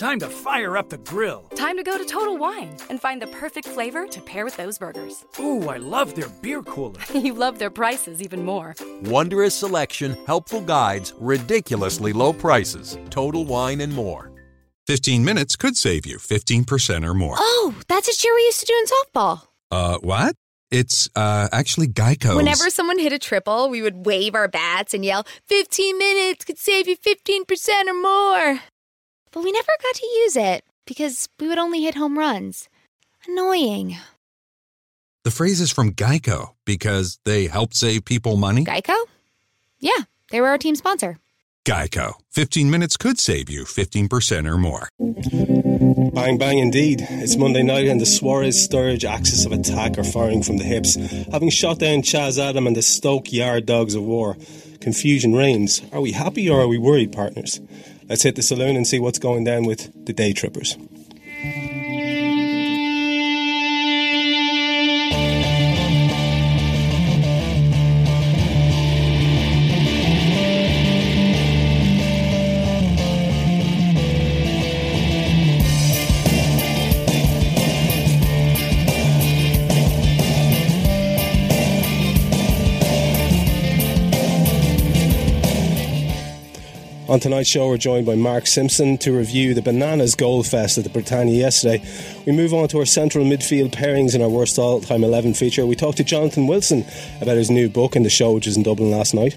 Time to fire up the grill. Time to go to Total Wine and find the perfect flavor to pair with those burgers. Ooh, I love their beer cooler. you love their prices even more. Wondrous selection, helpful guides, ridiculously low prices. Total Wine and more. 15 minutes could save you 15% or more. Oh, that's a cheer we used to do in softball. Uh, what? It's uh, actually Geico. Whenever someone hit a triple, we would wave our bats and yell, 15 minutes could save you 15% or more. But we never got to use it because we would only hit home runs. Annoying. The phrase is from Geico because they help save people money. Geico? Yeah, they were our team sponsor. Geico. 15 minutes could save you 15% or more. Bang, bang indeed. It's Monday night and the Suarez Sturridge axis of attack are firing from the hips. Having shot down Chaz Adam and the Stoke Yard Dogs of War, confusion reigns. Are we happy or are we worried, partners? Let's hit the saloon and see what's going down with the day trippers. On tonight's show, we're joined by Mark Simpson to review the Bananas Gold Fest at the Britannia yesterday. We move on to our central midfield pairings in our worst all time 11 feature. We talk to Jonathan Wilson about his new book in the show, which was in Dublin last night.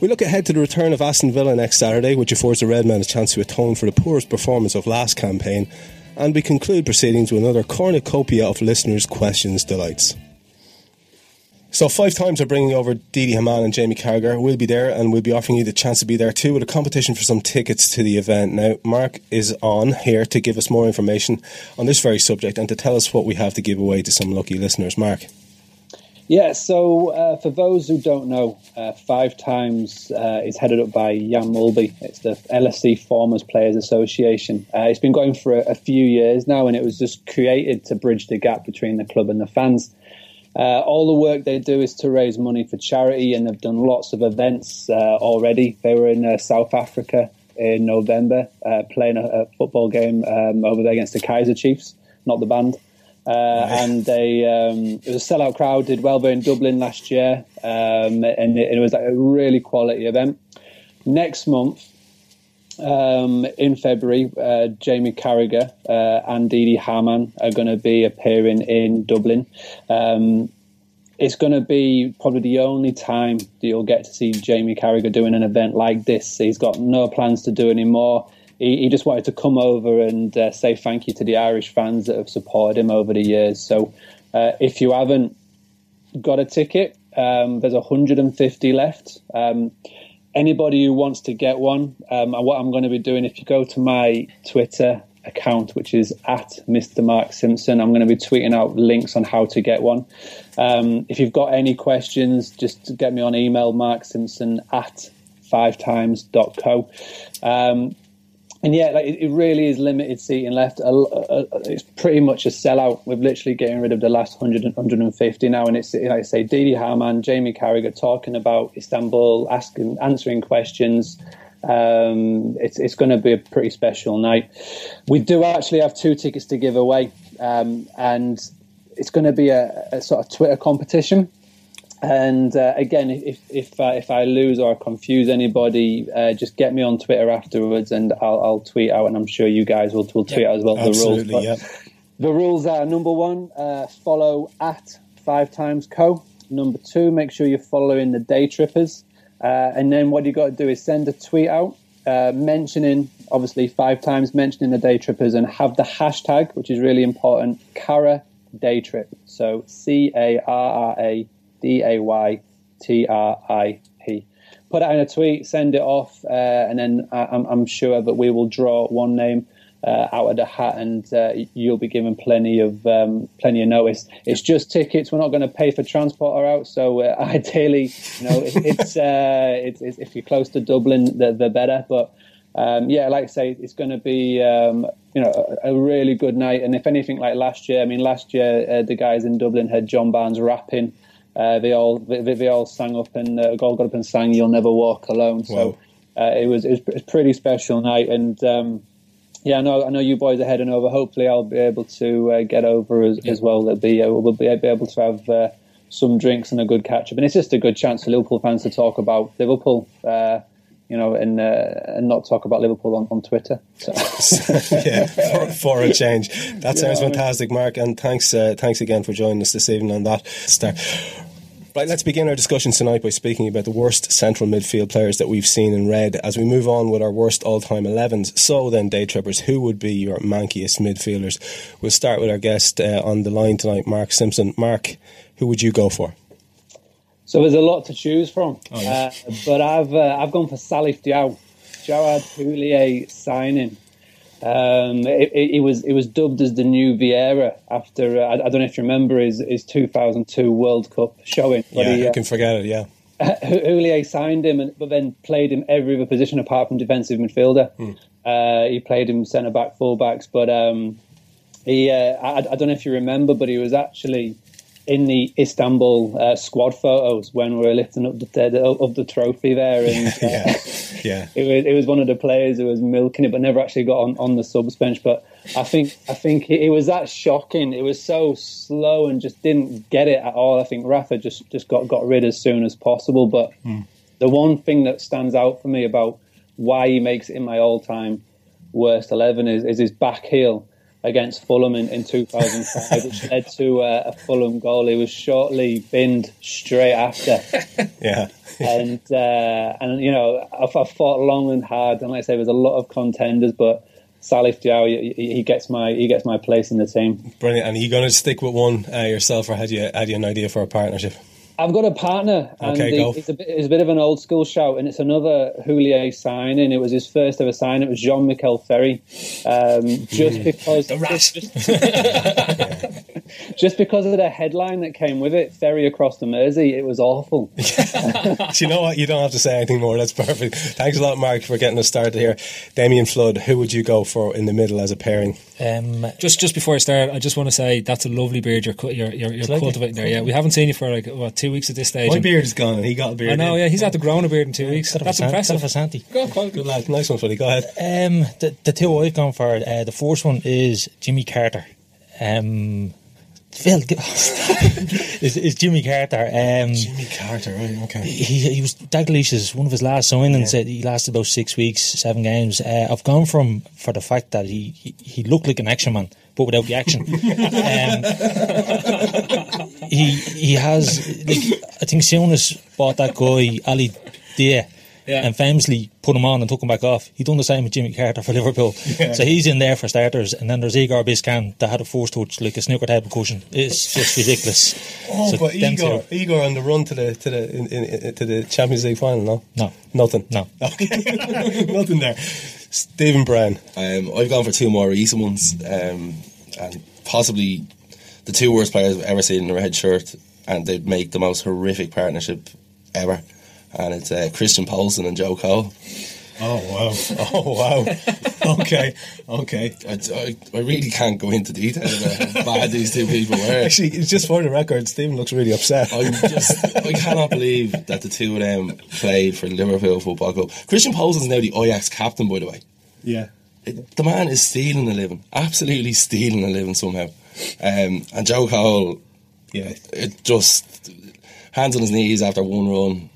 We look ahead to the return of Aston Villa next Saturday, which affords the Redmen a chance to atone for the poorest performance of last campaign. And we conclude proceedings with another cornucopia of listeners' questions delights. So five times are bringing over Didi Hamann and Jamie Carragher. We'll be there and we'll be offering you the chance to be there too with a competition for some tickets to the event. Now, Mark is on here to give us more information on this very subject and to tell us what we have to give away to some lucky listeners. Mark. Yeah, so uh, for those who don't know, uh, Five Times uh, is headed up by Jan Molby. It's the LFC Formers Players Association. Uh, it's been going for a, a few years now and it was just created to bridge the gap between the club and the fans. Uh, all the work they do is to raise money for charity, and they've done lots of events uh, already. They were in uh, South Africa in November uh, playing a, a, football game um, over there against the Kaiser Chiefs, not the band. Uh, and they um, it was a sellout crowd. Did well there in Dublin last year, um, and, it, it was like a really quality event. Next month, um, in February, uh, Jamie Carragher uh, and Didi Hamann are going to be appearing in Dublin. Um, it's going to be probably the only time that you'll get to see Jamie Carragher doing an event like this. He's got no plans to do any more. He, he just wanted to come over and uh, say thank you to the Irish fans that have supported him over the years. So uh, if you haven't got a ticket, um, there's 150 left. Um, anybody who wants to get one, um, what I'm going to be doing, if you go to my Twitter account, which is at Mr. Mark Simpson, I'm going to be tweeting out links on how to get one. Um, if you've got any questions, just get me on email, Mark Simpson at fivetimes.co. Um, and yeah, like, it really is limited seating left. it's pretty much a sellout. We're literally getting rid of the last 100 150 now, and it's like I say, Didi Hamann, Jamie Carragher talking about Istanbul, asking, answering questions. Um, it's it's going to be a pretty special night. We do actually have two tickets to give away, um, and it's going to be a, a sort of Twitter competition. And uh, again, if if uh, if I lose or confuse anybody, uh, just get me on Twitter afterwards, and I'll, I'll tweet out, and I'm sure you guys will, will tweet yep, out as well the rules. Yep. The rules are number one, uh, follow at Five Times Co. Number two, make sure you're following the Day Trippers, uh, and then what you got to do is send a tweet out uh, mentioning obviously five times mentioning the Day Trippers, and have the hashtag, which is really important, Carra Day Trip. So C A R R A D A Y T R I P. Put it in a tweet, send it off, uh, and then I, am I'm sure that we will draw one name uh, out of the hat, and uh, you'll be given plenty of um, plenty of notice. It's just tickets. We're not going to pay for transport or out. So uh, ideally, you know, it, it's, uh, it's, it's, if you're close to Dublin, the, the better. But um, yeah, like I say, it's going to be um, you know a, a, really good night. And if anything like last year, I mean, last year uh, the guys in Dublin had John Barnes rapping. Uh, they all they, they, all sang up and uh, all got up and sang "You'll Never Walk Alone." So it was, it was a pretty special night and. Um, yeah, I know. I know you boys are heading over. Hopefully, I'll be able to uh, get over as, yeah. as well. There'll be uh, we'll be able to have uh, some drinks and a good catch up, and it's just a good chance for Liverpool fans to talk about Liverpool. You know, and uh, and not talk about Liverpool on, on Twitter. So. yeah, for, for, a change. That sounds fantastic, Mark. And thanks, uh, thanks again for joining us this evening on that start. Right, let's begin our discussion tonight by speaking about the worst central midfield players that we've seen and read as we move on with our worst all time 11s. So then, day trippers, who would be your mankiest midfielders? We'll start with our guest uh, on the line tonight, Mark Simpson. Mark, who would you go for? So there's a lot to choose from, oh, yeah. uh, but I've uh, I've gone for Salif Diao, Gerard Houllier signing. Um, it, it, it, was it was dubbed as the new Vieira after uh, I, I, don't know if you remember his, his 2002 World Cup showing. Yeah, he, uh, can forget it. Yeah, Houllier signed him, and, but then played him every other position apart from defensive midfielder. Mm. Uh, he played him centre back, full backs, but um, he uh, I, I, don't know if you remember, but he was actually in the Istanbul uh, squad photos when we were lifting up the, the up the trophy there, and uh, yeah, yeah, it was it was one of the players who was milking it, but never actually got on, on the subs bench. But I think I think it, it, was that shocking. It was so slow and just didn't get it at all. I think Rafa just just got got rid as soon as possible. But mm. the one thing that stands out for me about why he makes it in my all time worst eleven is, is his back heel against Fulham in, in 2005, which led to uh, a Fulham goal. He was shortly binned straight after. yeah. and, uh, and you know, I, I, fought long and hard. And like I say, there's a lot of contenders, but Salif Diao, he, he gets my he gets my place in the team. Brilliant. And are you going to stick with one uh, yourself, or had you had you an idea for a partnership? I've got a partner, and okay, the, it's, a bit, it's, a bit, of an old school shout, and it's another Houllier signing. It was his first ever sign. It was Jean Michel Ferri. Um, just mm. because, just, just, just, because of the headline that came with it, Ferry across the Mersey, it was awful. you know what? You don't have to say anything more. That's perfect. Thanks a lot, Mark, for getting us started here. Damien Flood, who would you go for in the middle as a pairing? Um, just just before I start, I just want to say that's a lovely beard you're you're, you're, you're cultivating there. Yeah, we haven't seen you for like what two weeks at this stage. My beard is gone, and he got a beard. I know. In. Yeah, he's had to grow a beard in two weeks. That's impressive. Bit of a Santi. Go, go, good lad. Nice one, Philly. Go ahead. Um, the, the two I've gone for. Uh, the first one is Jimmy Carter. Um, Phil is, is Jimmy Carter. Um, Jimmy Carter, right? Okay. He, he was Dalglish's one of his last signings. Yeah. He lasted about six weeks, seven games. Uh, I've gone from for the fact that he, he, he looked like an action man, but without the action. um, he he has. Like, I think Souness bought that guy Ali Dia yeah. and famously put him on and took him back off. He done the same with Jimmy Carter for Liverpool. Yeah. So he's in there for starters, and then there's Igor Biscan that had a force touch like a snooker table cushion. It's just ridiculous. oh, so but Igor, Igor on the run to the to the in, in, to the Champions League final, no, no, nothing, no, okay. nothing there. Stephen Brown, um, I've gone for two more recent ones, um, and possibly the two worst players I've ever seen in a red shirt, and they'd make the most horrific partnership ever and it's uh, Christian Poulsen and Joe Cole. Oh wow! Oh wow! okay, okay. I, I, I, really can't go into detail about how bad these two people were. Actually, it's just for the record, Stephen looks really upset. I just I cannot believe that the two of them played for Liverpool Football Club. Christian Poulsen is now the Ajax captain, by the way. Yeah, it, the man is stealing a living, absolutely stealing a living somehow. Um, and Joe Cole, yeah, it just hands on his knees after one run.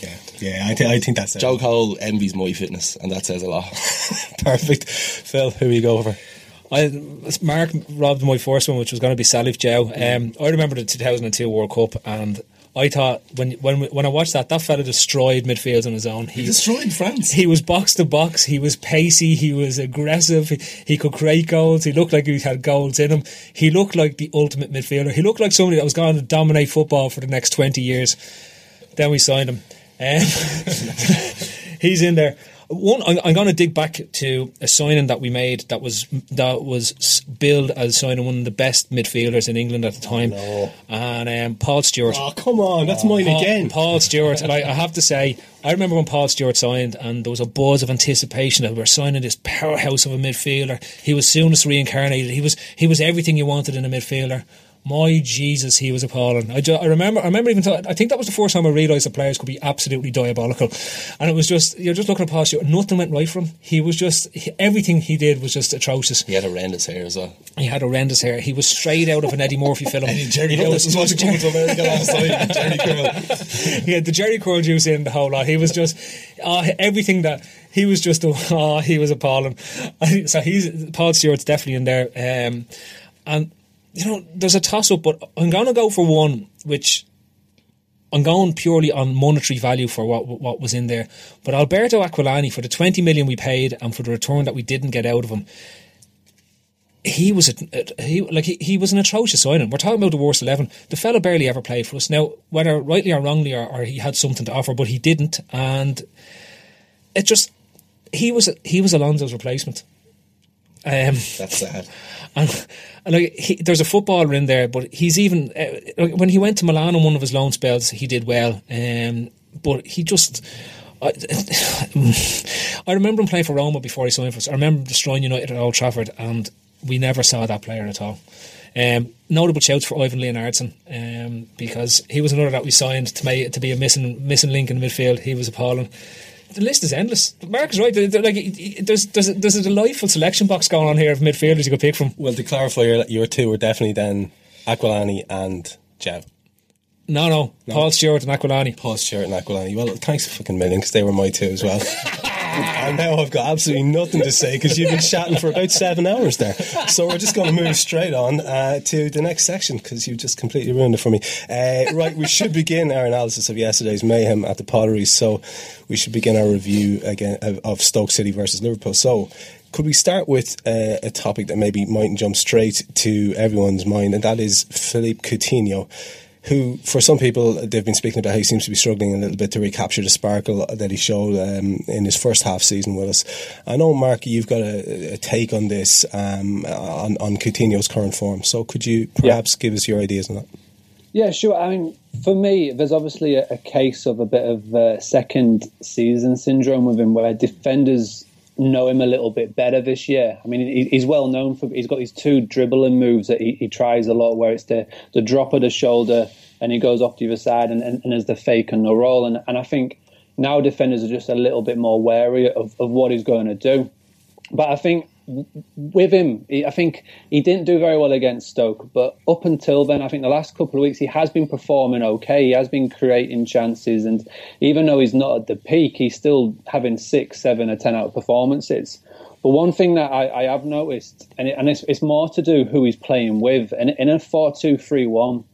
Yeah, yeah, I, th- I think that's it. Joe Cole envies my fitness, and that says a lot. Perfect. Phil, who are you go over? I, Mark robbed my first one, which was going to be Salif Diao. Um, I remember the 2002 World Cup, and I thought when when when I watched that, that fella destroyed midfield on his own. He, he destroyed France. He was box to box. He was pacey. He was aggressive. He, he, could create goals. He looked like he had goals in him. He looked like the ultimate midfielder. He looked like somebody that was going to dominate football for the next twenty years. Then we signed him. Um, he's in there. One, I'm, I'm going to dig back to a signing that we made that was that was billed as signing one of the best midfielders in England at the time, and um, Paul Stewart. Oh come on, that's mine Paul, again. Paul Stewart, and I, I have to say, I remember when Paul Stewart signed, and there was a buzz of anticipation that we were signing this powerhouse of a midfielder. He was Souness reincarnated. He was he was everything you wanted in a midfielder my Jesus, he was appalling. I, I remember, I remember even. Th- I think that was the first time I realised that players could be absolutely diabolical, and it was just you're just looking at past you. Nothing went right for him. He was just he, everything he did was just atrocious. He had horrendous hair as well. He had horrendous hair. He was straight out of an Eddie Murphy film. Eddie Jerry, you know, is what coming to America last night. Jerry curl. He had the Jerry curl juice in the whole lot. He was just uh, everything that he was just. Oh, he was appalling. So he's Paul Stewart's definitely in there, um, and you know, there's a toss up, but I'm going to go for one which I'm going purely on monetary value for what what was in there. But Alberto Aquilani for the 20 million we paid and for the return that we didn't get out of him. He was a, he like he, he was an atrocious signing. We're talking about the worst eleven. The fella barely ever played for us. Now, whether rightly or wrongly, or, or he had something to offer, but he didn't, and it just he was he was Alonso's replacement. Um, That's sad. And, and like he, there's a footballer in there, but he's even uh, when he went to Milan on one of his loan spells, he did well. Um, but he just. I, I remember him playing for Roma before he signed for us. I remember destroying United at Old Trafford, and we never saw that player at all. Um, notable shouts for Ivan Leonardson um, because he was another that we signed to make to be a missing missing link in the midfield. He was appalling the list is endless. Mark is right. Like, there's there's a, there's a delightful selection box going on here of midfielders you could pick from. Well, to clarify, your, your two were definitely then Aquilani and Jev. No, no, no, Paul Stewart and Aquilani. Paul Stewart and Aquilani. Well, thanks a fucking million because they were my two as well. and now I've got absolutely nothing to say because you've been chatting for about seven hours there. So we're just going to move straight on uh, to the next section because you just completely ruined it for me. Uh, right, we should begin our analysis of yesterday's mayhem at the Potteries. So we should begin our review again of, of Stoke City versus Liverpool. So could we start with uh, a topic that maybe mightn't jump straight to everyone's mind, and that is Philippe Coutinho who, for some people, they've been speaking about how he seems to be struggling a little bit to recapture the sparkle that he showed um, in his first half season with us. I know, Mark, you've got a, a take on this um, on, on Coutinho's current form. So could you perhaps yeah. give us your ideas on that? Yeah, sure. I mean, for me, there's obviously a, a case of a bit of uh, second season syndrome with him, where defenders know him a little bit better this year. I mean, he's well known for he's got these two dribbling moves that he, he tries a lot, where it's the the drop of the shoulder and he goes off to the other side and, and, and there's the fake and the roll. And and I think now defenders are just a little bit more wary of, of what he's going to do. But I think with him, I think he didn't do very well against Stoke, but up until then, I think the last couple of weeks he has been performing okay. He has been creating chances, and even though he's not at the peak, he's still having six, seven, or ten out performances. But one thing that I, I have noticed, and, it, and it's, it's, more to do who he's playing with, and in a four-two-three-one,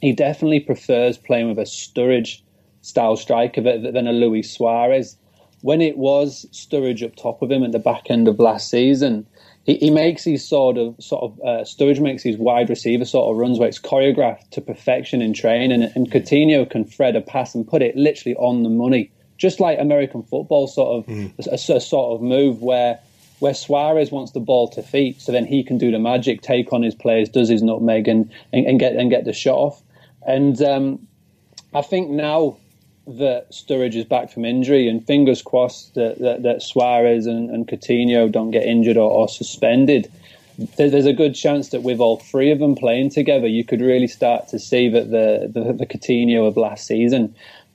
he definitely prefers playing with a Sturridge style striker than a Luis Suarez when it was Sturridge up top of him at the back end of last season, he, he makes these sort of sort of uh, Sturridge makes these wide receiver sort of runs where it's choreographed to perfection in training, and, and Coutinho can thread a pass and put it literally on the money, just like American football sort of mm. a, a, a sort of move where where Suarez wants the ball to feet, so then he can do the magic, take on his players, does his nutmeg, and and, and get and get the shot off. And um, I think now that Sturridge is back from injury, and fingers crossed that, that, that Suarez and, and Coutinho don't get injured or, or suspended. There, there's a good chance that with all three of them playing together, you could really start to see that the, the, the Coutinho of last season.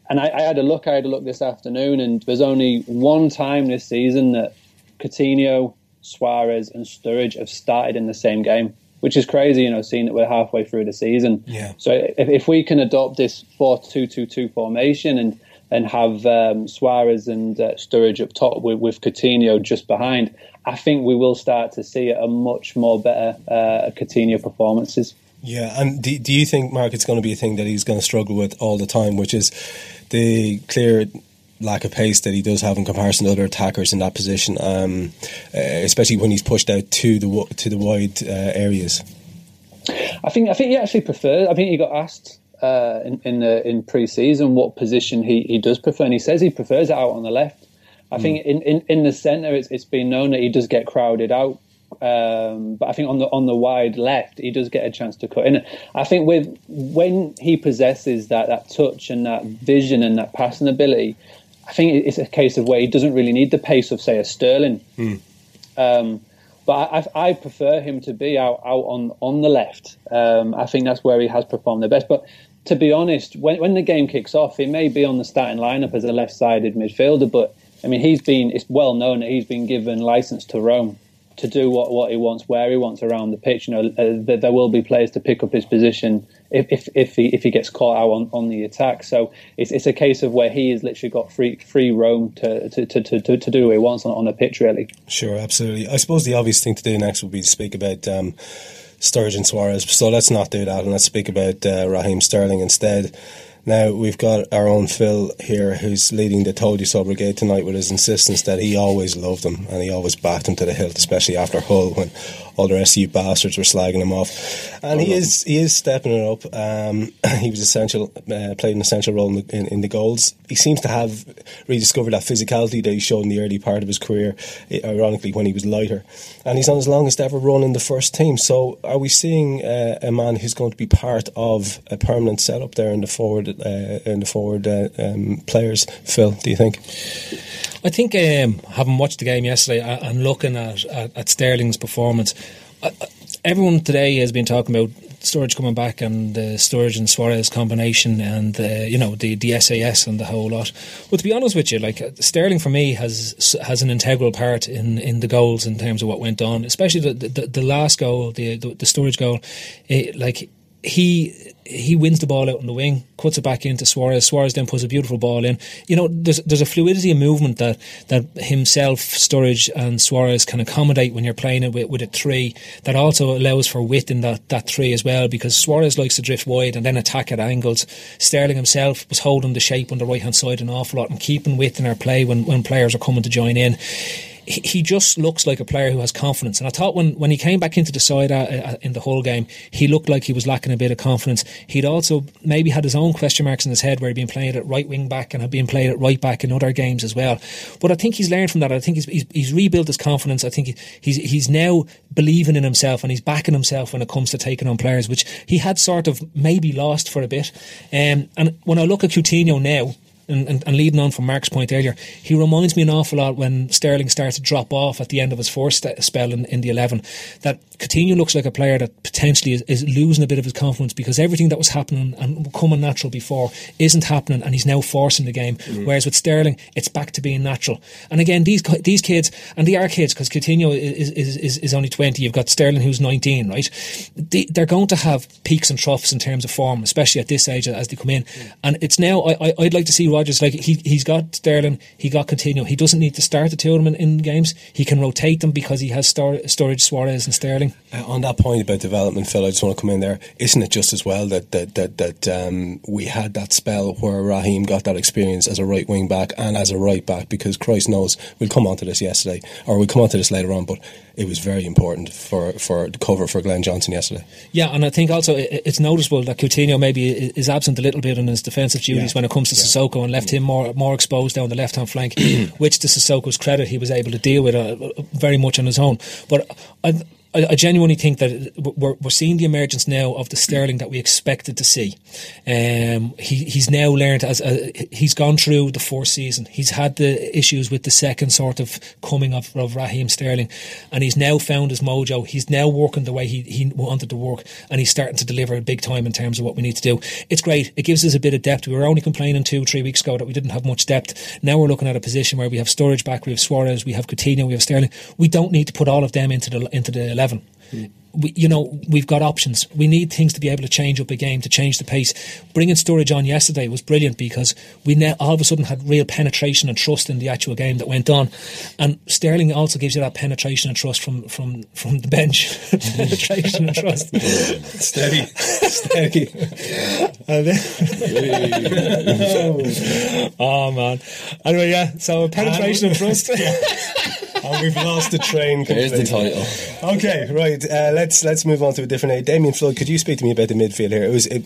And I, I, had a look. I had a look this afternoon, and there's only one time this season that Coutinho, Suarez, and Sturridge have started in the same game which is crazy, you know, seeing that we're halfway through the season. Yeah. So if, if we can adopt this 4-2-2-2 formation and and have um, Suarez and uh, Sturridge up top with, with Coutinho just behind, I think we will start to see a much more better uh, Coutinho performances. Yeah, and do, do you think, Mark, it's going to be a thing that he's going to struggle with all the time, which is the clear lack of pace that he does have in comparison to other attackers in that position, um, uh, especially when he's pushed out to the to the wide uh, areas. I think I think he actually prefers. I think he got asked uh, in in, in pre-season what position he, he does prefer, and he says he prefers it out on the left. I think in, in, in the centre, it's, it's been known that he does get crowded out. Um, but I think on the on the wide left, he does get a chance to cut in. I think with when he possesses that that touch and that vision and that passing ability, I think it's a case of where he doesn't really need the pace of say a Sterling. Mm. Um, but I, I, prefer him to be out, out on on the left. Um, I think that's where he has performed the best. But to be honest, when when the game kicks off, he may be on the starting lineup as a left-sided midfielder. But I mean, he's been it's well known that he's been given license to roam to do what, what he wants, where he wants around the pitch. You know, uh, there will be players to pick up his position if if, if he if he gets caught out on, on the attack. So it's, it's a case of where he has literally got free free roam to to, to, to, to do what he wants on, on a pitch. Really. Sure, absolutely. I suppose the obvious thing to do next would be to speak about. Um, Sturridge and Suarez. So let's not do that and let's speak about uh, Raheem Sterling instead. Now we've got our own Phil here, who's leading the Told You So Brigade tonight with his insistence that he always loved him and he always backed him to the hilt, especially after Hull when all the rest of you bastards were slagging him off. And he is he is stepping it up. Um, he was essential, uh, played an essential role in the, in, in the, goals. He seems to have rediscovered that physicality that he showed in the early part of his career, ironically when he was lighter. And he's on his longest ever run in the first team. So are we seeing uh, a man who's going to be part of a permanent setup there in the forward uh, in the forward uh, um, players? Phil, do you think? I think um, having watched the game yesterday and looking at, at, at Sterling's performance, everyone today has been talking about Sturridge coming back and the Sturridge and Suarez combination and uh, you know the the SAS and the whole lot. But to be honest with you, like Sterling for me has has an integral part in, in the goals in terms of what went on, especially the the, the last goal, the, the the Sturridge goal. It, like he he wins the ball out on the wing, cuts it back into Suarez. Suarez then puts a beautiful ball in. You know, there's there's a fluidity of movement that that himself, Sturridge, and Suarez can accommodate when you're playing it with, with a three. That also allows for width in that that three as well, because Suarez likes to drift wide and then attack at angles. Sterling himself was holding the shape on the right hand side an awful lot and keeping width in our play when when players are coming to join in he just looks like a player who has confidence. And I thought when, when he came back into the side uh, uh, in the whole game, he looked like he was lacking a bit of confidence. He'd also maybe had his own question marks in his head where he'd been playing at right wing back and had been played at right back in other games as well. But I think he's learned from that. I think he's, he's, he's rebuilt his confidence. I think he's, he's now believing in himself and he's backing himself when it comes to taking on players, which he had sort of maybe lost for a bit. Um, and when I look at Coutinho now, and, and, and, leading on from Mark's point earlier, he reminds me an awful lot when Sterling starts to drop off at the end of his first spell in, in the 11. That Coutinho looks like a player that potentially is, is, losing a bit of his confidence because everything that was happening and coming natural before isn't happening and he's now forcing the game. Mm. Whereas with Sterling, it's back to being natural. And again, these these kids, and they are kids because Coutinho is, is, is, is, only 20, you've got Sterling who's 19, right? They, are going to have peaks and troughs in terms of form, especially at this age as they come in. Mm. And it's now, I, I, I, would like to see Rodgers, like he, he's got Sterling, he got Coutinho. He doesn't need to start the them in, in games. He can rotate them because he has stor- Sturridge, Suarez, and Sterling. Uh, on that point about development, Phil, I just want to come in there. Isn't it just as well that that that, that um, we had that spell where Raheem got that experience as a right wing back and as a right back? Because Christ knows we'll come on to this yesterday, or we'll come on to this later on, but it was very important for for the cover for Glenn Johnson yesterday. Yeah, and I think also it's noticeable that Coutinho maybe is absent a little bit in his defensive duties yeah. when it comes to yeah. Cissokho and left him more more exposed down the left hand flank, which to Cissokho's credit he was able to deal with uh, very much on his own. But I, I, I, genuinely think that we're, we're seeing the emergence now of the Sterling that we expected to see. Um, he, he's now learned as a, he's gone through the fourth season. He's had the issues with the second sort of coming of, of Raheem Sterling, and he's now found his mojo. He's now working the way he, he wanted to work, and he's starting to deliver big time in terms of what we need to do. It's great. It gives us a bit of depth. We were only complaining two, three weeks ago that we didn't have much depth. Now we're looking at a position where we have Sturridge back, we have Suarez, we have Coutinho, we have Sterling. We don't need to put all of them into the into the eleven. Mm. We, you know, we've got options. We need things to be able to change up a game, to change the pace. Bringing Sturridge on yesterday was brilliant because we ne- all of a sudden had real penetration and trust in the actual game that went on. And Sterling also gives you that penetration and trust from from, from the bench. penetration and trust. steady, steady. oh man. Anyway, yeah. So penetration and trust. and we've lost the train. There's the completely. Okay, right. Uh, let's let's let's move on to a different. Damien Flood, could you speak to me about the midfield here? It was it,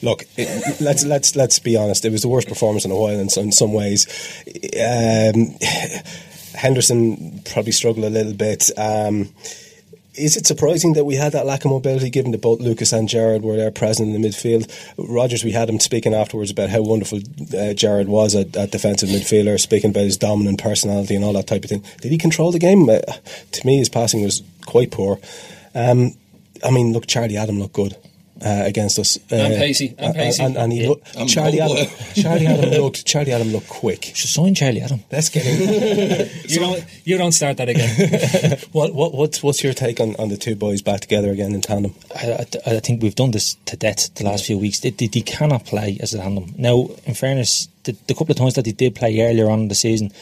look. It, let's let's let's be honest. It was the worst performance in a while in some, in some ways. Um, Henderson probably struggled a little bit. Um, is it surprising that we had that lack of mobility given that both Lucas and Gerrard were there present in the midfield? Rodgers, we had him speaking afterwards about how wonderful uh, Gerrard was at, at defensive midfielder, speaking about his dominant personality and all that type of thing. Did he control the game? Uh, to me, his passing was quite poor. Um, I mean, look, Charlie Adam looked good. Uh, against us, uh, And pacey, and pacey. and, and he Yeah. looked, And Charlie. Adam. Charlie Adam looked. Charlie Adam looked quick. Should sign Charlie Adam. Let's get him. you don't you don't start that again. what what what's what's your take on, on the two boys back together again in tandem? I, I, I think we've done this to death the last few weeks. They, they, they cannot play as a tandem. Now, in fairness, the, the couple of times that they did play earlier on in the season,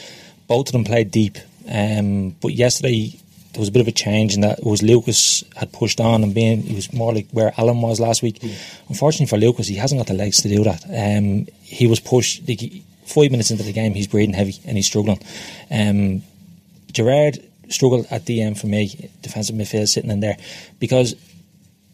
both of them played deep. Um, but yesterday there was a bit of a change in that it was Lucas had pushed on and being he was more like where Allen was last week. Unfortunately for Lucas, he hasn't got the legs to do that. Um, he was pushed like, five minutes into the game. He's breathing heavy and he's struggling. Um, Gerrard struggled at DM for me, defensive midfield sitting in there, because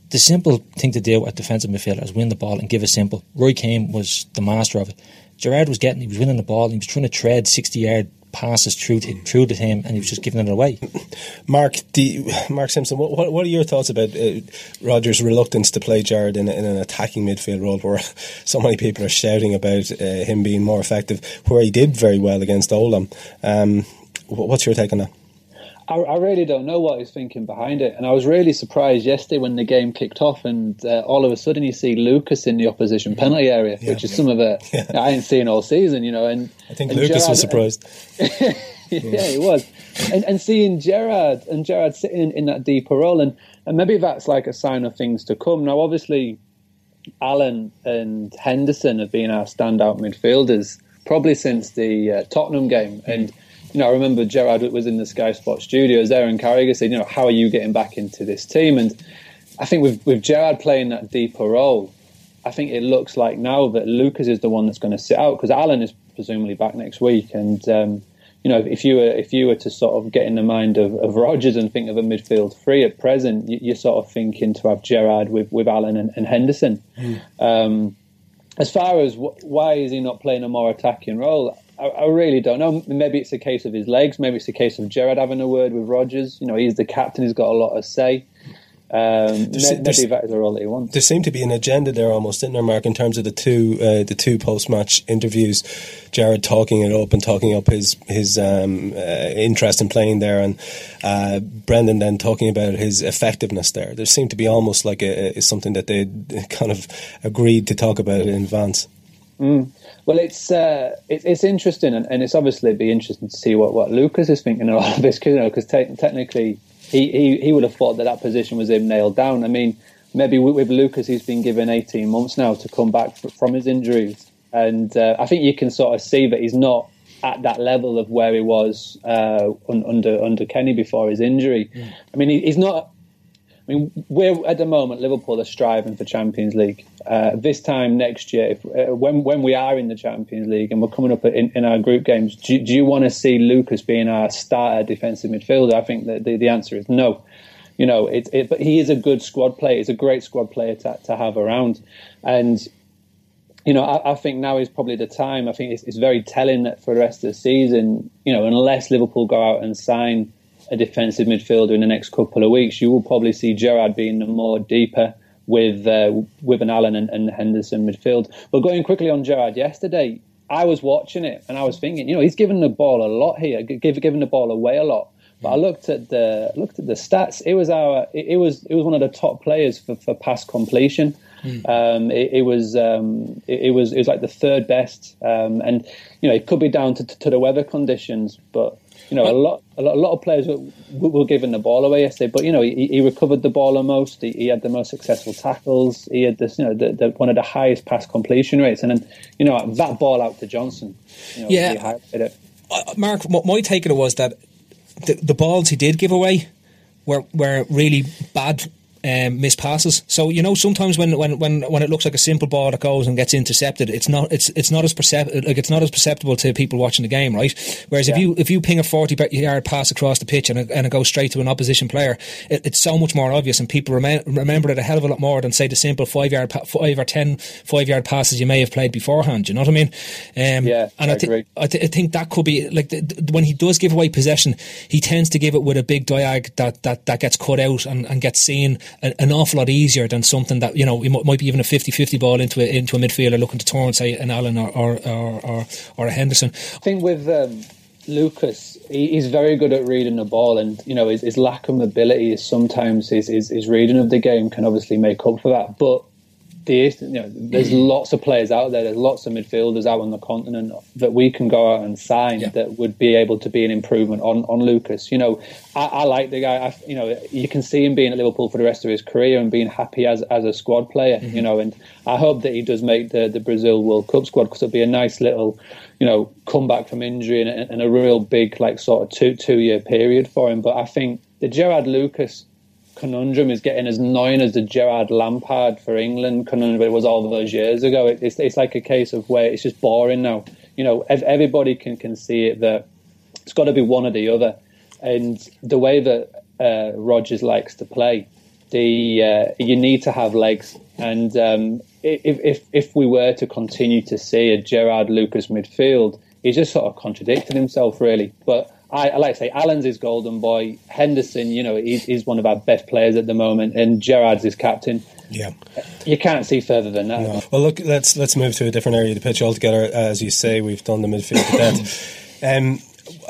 the simple thing to do at defensive midfield is win the ball and give a simple. Roy Keane was the master of it. Gerrard was getting, he was winning the ball, and he was trying to tread 60 yard passes through to, through to him and he was just giving it away. Mark, you- Mark Simpson, what, what what are your thoughts about uh, Rodgers' reluctance to play Gerrard in, in an attacking midfield role, where so many people are shouting about uh, him being more effective, where he did very well against Oldham? Um, wh- what's your take on that? I, I really don't know what he's thinking behind it. And I was really surprised yesterday when the game kicked off and uh, all of a sudden you see Lucas in the opposition penalty area, which is some of it I ain't seen all season, you know. And I think and Lucas was Gerrard- surprised. yeah, he was. And, and seeing Gerrard and Gerrard sitting in, in that deeper role, and, and maybe that's like a sign of things to come. Now, obviously, Allen and Henderson have been our standout midfielders probably since the uh, Tottenham game. And, you know, I remember Gerrard was in the Sky Sports studios there, and Carragher said, you know, how are you getting back into this team? And I think with, with Gerrard playing that deeper role, I think it looks like now that Lucas is the one that's going to sit out because Allen is presumably back next week. And um, you know, if you were if you were to sort of get in the mind of, of Rodgers and think of a midfield three at present, you, you're sort of thinking to have Gerrard with with Allen and, and Henderson. Um, as far as wh- why is he not playing a more attacking role, I, I really don't know. Maybe it's a case of his legs. Maybe it's a case of Gerrard having a word with Rodgers. You know, he's the captain. He's got a lot to say. Um, There's- may- there's- that is a role that he wants. There seemed to be an agenda there almost, in there, Mark, in terms of the two uh, the two post match interviews. Gerrard talking it up and talking up his his um, uh, interest in playing there, and uh, Brendan then talking about his effectiveness there. There seemed to be almost like a, a, something that they kind of agreed to talk about in advance. Mm. Well, it's uh, it's it's interesting, and, and it's obviously be interesting to see what, what Lucas is thinking of all of this, 'cause, you know, because te- technically he, he he would have thought that that position was him nailed down. I mean, maybe with, with Lucas, he's been given eighteen months now to come back from his injuries, and uh, I think you can sort of see that he's not at that level of where he was uh, un, under under Kenny before his injury. I mean, he, he's not. I mean, we're at the moment Liverpool are striving for Champions League. Uh, this time next year, if, uh, when when we are in the Champions League and we're coming up in, in our group games, do, do you want to see Lucas being our starter defensive midfielder? I think that the, the answer is no. You know, it, it, but he is a good squad player. He's a great squad player to, to have around, and you know, I, I think now is probably the time. I think it's, it's very telling that for the rest of the season, you know, unless Liverpool go out and sign a defensive midfielder in the next couple of weeks, you will probably see Gerrard being the more deeper with uh, with an Allen and, and Henderson midfield. But going quickly on Gerrard yesterday, I was watching it and I was thinking, you know, he's given the ball a lot here, give, giving the ball away a lot. But I looked at the looked at the stats. It was our it, was it was one of the top players for, for pass completion. Um, it, it was um, it, it was it was like the third best, um, and you know it could be down to, to the weather conditions, but you know a lot a lot, a lot of players were, were giving the ball away yesterday. But you know he, he recovered the ball the most. He, he had the most successful tackles. He had this you know the, the, one of the highest pass completion rates, and then you know that ball out to Johnson. You know, Yeah. Uh, Mark, what my take on it was that the, the balls he did give away were were really bad um, missed passes. So you know sometimes when, when, when, when it looks like a simple ball that goes and gets intercepted, it's not it's it's not as percep- like it's not as perceptible to people watching the game, right? Whereas Yeah. if you if you ping a forty yard pass across the pitch and it, and it goes straight to an opposition player, it, it's so much more obvious and people remem- remember it a hell of a lot more than say the simple five yard pa- five or ten five yard passes you may have played beforehand. You know what I mean? Um, Yeah, and I, I thi- agree. I, th- I think that could be like the, the- when he does give away possession, he tends to give it with a big diag that, that, that gets cut out and, and gets seen an, awful lot easier than something that you know it might, might be even a 50-50 ball into a, into a midfielder looking to turn say an Allen or or, or, or, or a Henderson. I think with um, Lucas, he's very good at reading the ball, and you know his, his lack of mobility is sometimes his, his his reading of the game can obviously make up for that. But the you know there's mm. lots of players out there. There's lots of midfielders out on the continent that we can go out and sign that would be able to be an improvement on, on Lucas. You know, I, I like the guy. I, you know, you can see him being at Liverpool for the rest of his career and being happy as as a squad player. Mm-hmm. You know, and I hope that he does make the the Brazil World Cup squad because it'll be a nice little you know comeback from injury and, and a real big like sort of two two year period for him. But I think the Gerrard Lucas conundrum is getting as annoying as the Gerrard Lampard for England conundrum it was all those years ago. It, it's, it's like a case of where it's just boring now. You know, ev- everybody can, can see it that it's got to be one or the other. And the way that uh, Rodgers likes to play, the uh, you need to have legs. And um, if, if if we were to continue to see a Gerrard Lucas midfield, he's just sort of contradicting himself, really. But I, I like to say, Allen's his golden boy. Henderson, you know, he's, he's one of our best players at the moment, and Gerrard's his captain. Yeah. You can't see further than that. No. Well, look, let's let's move to a different area of the pitch altogether. As you say, we've done the midfield to death. Um,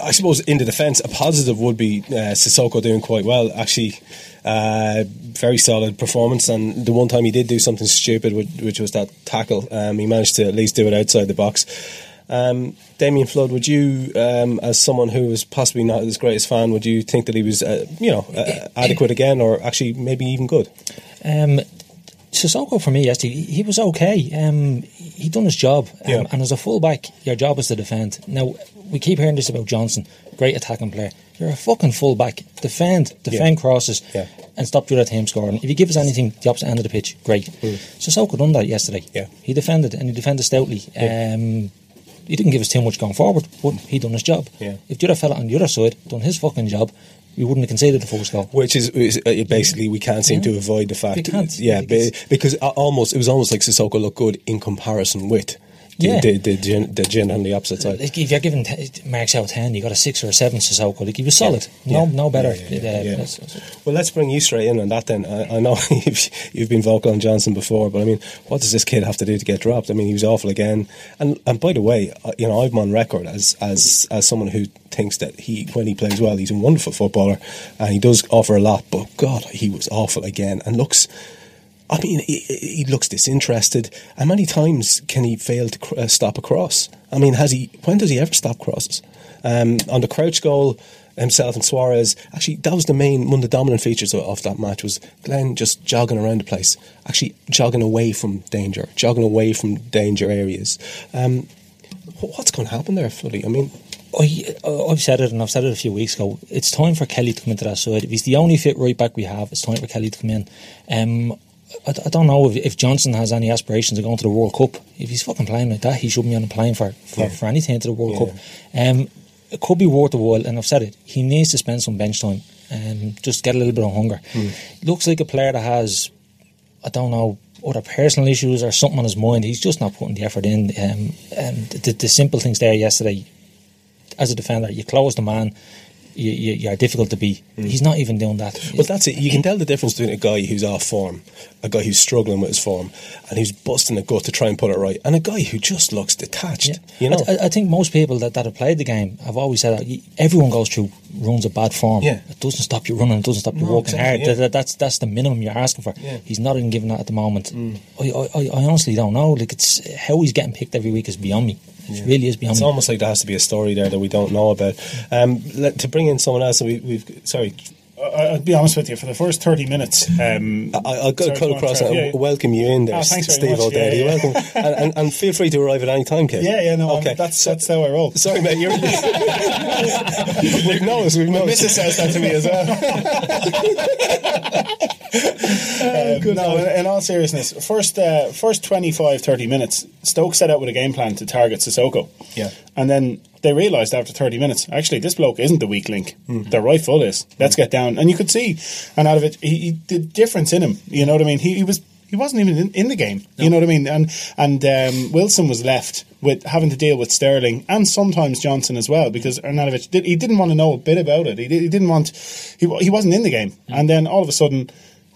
I suppose in the defence, a positive would be uh, Cissokho doing quite well. Actually, uh, very solid performance. And the one time he did do something stupid, which, which was that tackle, um, he managed to at least do it outside the box. Um, Damien Flood, would you, um, as someone who was possibly not his greatest fan, would you think that he was, uh, you know, uh, adequate again, or actually maybe even good? Um, Cissokho for me yesterday, he he was okay. Um, he done his job, um, Yeah. and as a fullback, your job is to defend. Now we keep hearing this about Johnson, great attacking player. You're a fucking fullback. Defend, defend crosses, Yeah. and stop other team scoring. If you give us anything the opposite end of the pitch, great. Cissokho done that yesterday. Mm. Yeah. he defended and he defended stoutly. Um, he didn't give us too much going forward, but he done his job. Yeah. If the other fella on the other side done his fucking job, we wouldn't have conceded the first goal. Which is, is uh, basically we can't seem to avoid the fact. We can't. Yeah, Because- because uh, almost it was almost like Cissokho looked good in comparison with Yeah. the, the, gen- the gen on the opposite side. If you're giving marks out of ten, you got a six or a seven Cissokho. Like he was solid. No, Yeah. no better. Yeah, Uh, yeah. that's- that's- Well, let's bring you straight in on that then. I, I know you've, you've been vocal on Johnson before, but I mean, what does this kid have to do to get dropped? I mean, he was awful again. And and by the way, uh, you know, I'm on record as as as someone who thinks that he when he plays well, he's a wonderful footballer and he does offer a lot. But God, he was awful again and looks. I mean, he, he looks disinterested. How many times can he fail to cr- uh, stop a cross? I mean, has he? When does he ever stop crosses? Um, on the Crouch goal, himself and Suarez. Actually, that was the main one of the dominant features of, of that match was Glenn just jogging around the place, actually jogging away from danger, jogging away from danger areas. Um, what's going to happen there, Floody? I mean, I, I've said it, and I've said it a few weeks ago. It's time for Kelly to come into that side. If he's the only fit right back we have, it's time for Kelly to come in. Um, I, I don't know if, if Johnson has any aspirations of going to the World Cup. If he's fucking playing like that, he shouldn't be on playing for, for, Yeah. for anything into the World Yeah. Cup. Um, it could be worth a while, and I've said it. He needs to spend some bench time and just get a little bit of hunger. Looks like a player that has, I don't know, other personal issues or something on his mind. He's just not putting the effort in. Um, and the, the simple things there yesterday, as a defender, you close the man, you, you, you're difficult to beat. He's not even doing that. But that's it. You can tell the difference between a guy who's off form, a guy who's struggling with his form, and who's busting a gut to try and put it right, and a guy who just looks detached. Yeah. You know, I, I- think most people that, that have played the game have always said that everyone goes through runs of bad form. Yeah. It doesn't stop you running, it doesn't stop you No, working exactly, hard. yeah. That- that- that's that's the minimum you're asking for. Yeah. Mm. He's not even giving that at the moment. I, I, I I honestly don't know. Like it's how he's getting picked every week is beyond me. It really is beyond it's almost like there has to be a story there that we don't know about. Um, let, to bring in someone else, we, we've sorry. I, will be honest with you. For the first thirty minutes, um, I, will go, cut across and yeah, welcome you in there, oh, Steve O'Day. Yeah, yeah. welcome, and, and, and, feel free to arrive at any time, Kate. Yeah, yeah, no, okay. I'm, that's that's how I roll. Sorry, mate. You're we've noticed. We've noticed. Mrs. says that to me as well. um, no, in, in, all seriousness, first uh, first 25, 30 minutes, Stoke set out with a game plan to target Cissokho. Yeah, and then they realised after 30 minutes, actually, this bloke isn't the weak link. Mm. The right full is. Let's mm. get down. And you could see, and out of it, he, he the difference in him. You know what I mean? He, he was he wasn't even in, in the game. No. You know what I mean? And and um, Wilson was left with having to deal with Sterling and sometimes Johnson as well because Arnautovic did, he didn't want to know a bit about it. He, did, he didn't want he he wasn't in the game. Mm. And then all of a sudden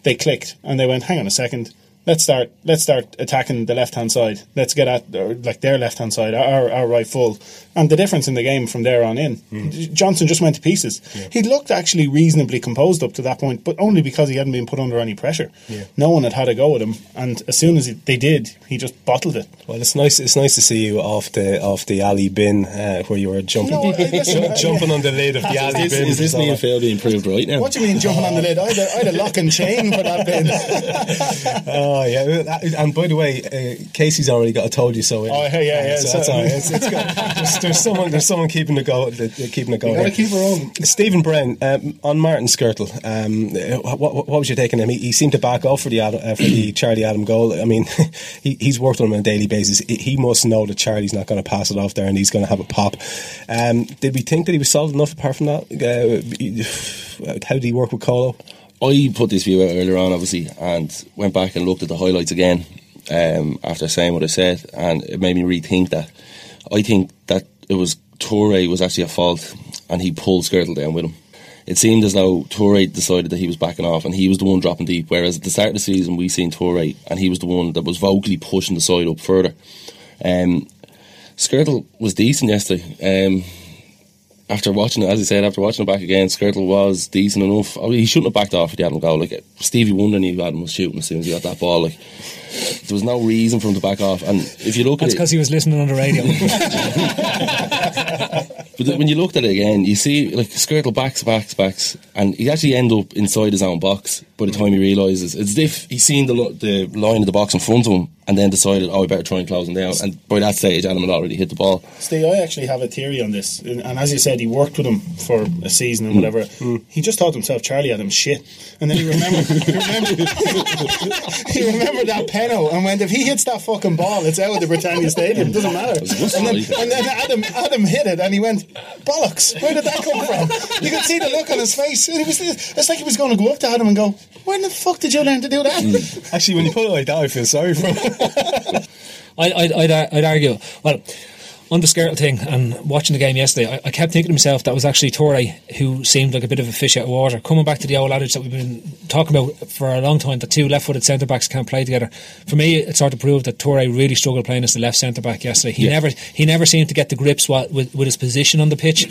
they clicked and they went, hang on a second let's start let's start attacking the left hand side. Let's get at like their left hand side, our, our right full. And the difference in the game from there on in, mm. Johnson just went to pieces. Yeah. He looked actually reasonably composed up to that point, but only because he hadn't been put under any pressure. Yeah. No one had had a go at him, and as soon as he, they did, he just bottled it. Well, it's nice. It's nice to see you off the off the Ali bin uh, where you were jumping no, listen, jumping on the lid of the Ali is bin. Is this Neil Field being improved right now? What do you mean jumping on the lid? I had a, I had a lock and chain for that bin. oh yeah, and by the way, uh, Casey's already got a told you so. In. Oh yeah, yeah, yeah. So, so that's all right. It's, it's there's, there's, someone, there's someone keeping the go, keeping it going. Got to keep her on. Stephen Brenn um, on Martin Skrtel. Um, what, what, was your take on him? He, he seemed to back off for the uh, for the Charlie Adam goal. I mean, he, he's worked on him on a daily basis. He must know that Charlie's not going to pass it off there, and he's going to have a pop. Um, did we think that he was solid enough? Apart from that, uh, how did he work with Kolo? I put this view out earlier on, obviously, and went back and looked at the highlights again um, after saying what I said, and it made me rethink that. I think that it was Toure was actually at fault, and he pulled Skrtel down with him. It seemed as though Toure decided that he was backing off, and he was the one dropping deep. Whereas at the start of the season, we seen Toure, and he was the one that was vocally pushing the side up further. Um, Skrtel was decent yesterday. Um, after watching it, as I said, after watching it back again, Skrtel was decent enough. Oh, he shouldn't have backed off if he hadn't goal. Like Stevie Wonder knew Adam was shooting as soon as he got that ball. Like there was no reason for him to back off. And if you look That's at because he was listening on the radio. but when you looked at it again, you see like Skrtel backs, backs, backs, and he actually end up inside his own box by the time he realises. It's as if he's seen the the line of the box in front of him and then decided, oh, we better try and close him down. And by that stage, Adam had already hit the ball. Steve, I actually have a theory on this. And as you said, he worked with him for a season and whatever. Mm. He just thought to himself, Charlie had him shit. And then he remembered, he, remembered he remembered that penalty and went, if he hits that fucking ball, it's out of the Britannia Stadium. It doesn't matter. And then, and then, Adam, Adam hit it and he went, bollocks, where did that come from? You could see the look on his face. It was, it's like he was going to go up to Adam and go, when the fuck did you learn to do that? Mm. Actually, when you put it like that, I feel sorry for him. I, I'd, I'd, I'd argue, well, on the Skrtel thing and watching the game yesterday, I, I, kept thinking to myself that was actually Toure who seemed like a bit of a fish out of water. Coming back to the old adage that we've been talking about for a long time, that two left-footed centre backs can't play together. For me, it sort of proved that Toure really struggled playing as the left centre back yesterday. He yeah. never he never seemed to get the grips with, with, with his position on the pitch,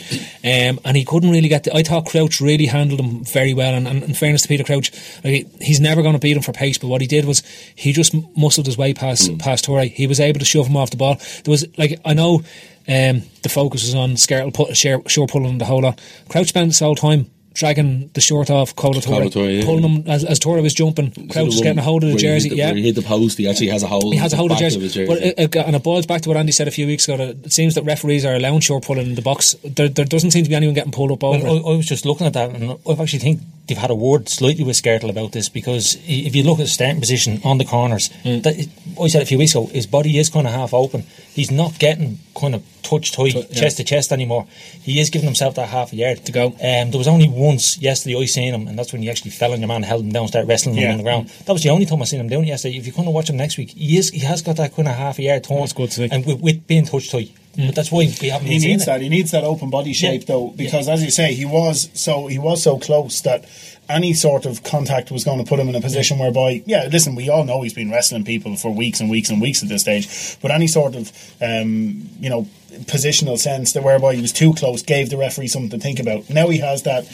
um, and he couldn't really get. The, I thought Crouch really handled him very well. And, and in fairness to Peter Crouch, like, he's never going to beat him for pace. But what he did was he just muscled his way past mm. past Toure. He was able to shove him off the ball. There was like I know um, the focus was on Skrtel put, share, shore pulling the whole lot. Crouch spent his whole time dragging the short off Kolo Toure, yeah. pulling him as, as Toure was jumping. Crouch was getting a hold of the jersey. The, yeah, he hit the post. He actually has a hold. He has a hold of, jersey. jersey. But it, it, and it boils back to what Andy said a few weeks ago. That it seems that referees are allowing short pulling in the box. There, there doesn't seem to be anyone getting pulled up over. Well, I, I, was just looking at that, and I actually think they've had a word slightly with Skrtel about this because if you look at the starting position on the corners, mm. that, I said a few weeks ago, his body is kind of half open. He's not getting kind of touch tight, yeah. chest to chest anymore. He is giving himself that half a yard to go. Um, there was only once yesterday I seen him, and that's when he actually fell on your man, held him down, started wrestling yeah. him on the ground. That was the only time I seen him doing it yesterday. If you kind of watch him next week, he is he has got that kind of half a yard turn. That's good to see. And with, with being touch tight. Mm. But that's why we haven't. He needs that. He needs that open body shape yeah. though, because yeah. as you say, he was so he was so close that any sort of contact was going to put him in a position whereby, yeah, listen, we all know he's been wrestling people for weeks and weeks and weeks at this stage, but any sort of, um, you know, positional sense that whereby he was too close gave the referee something to think about. Now he has that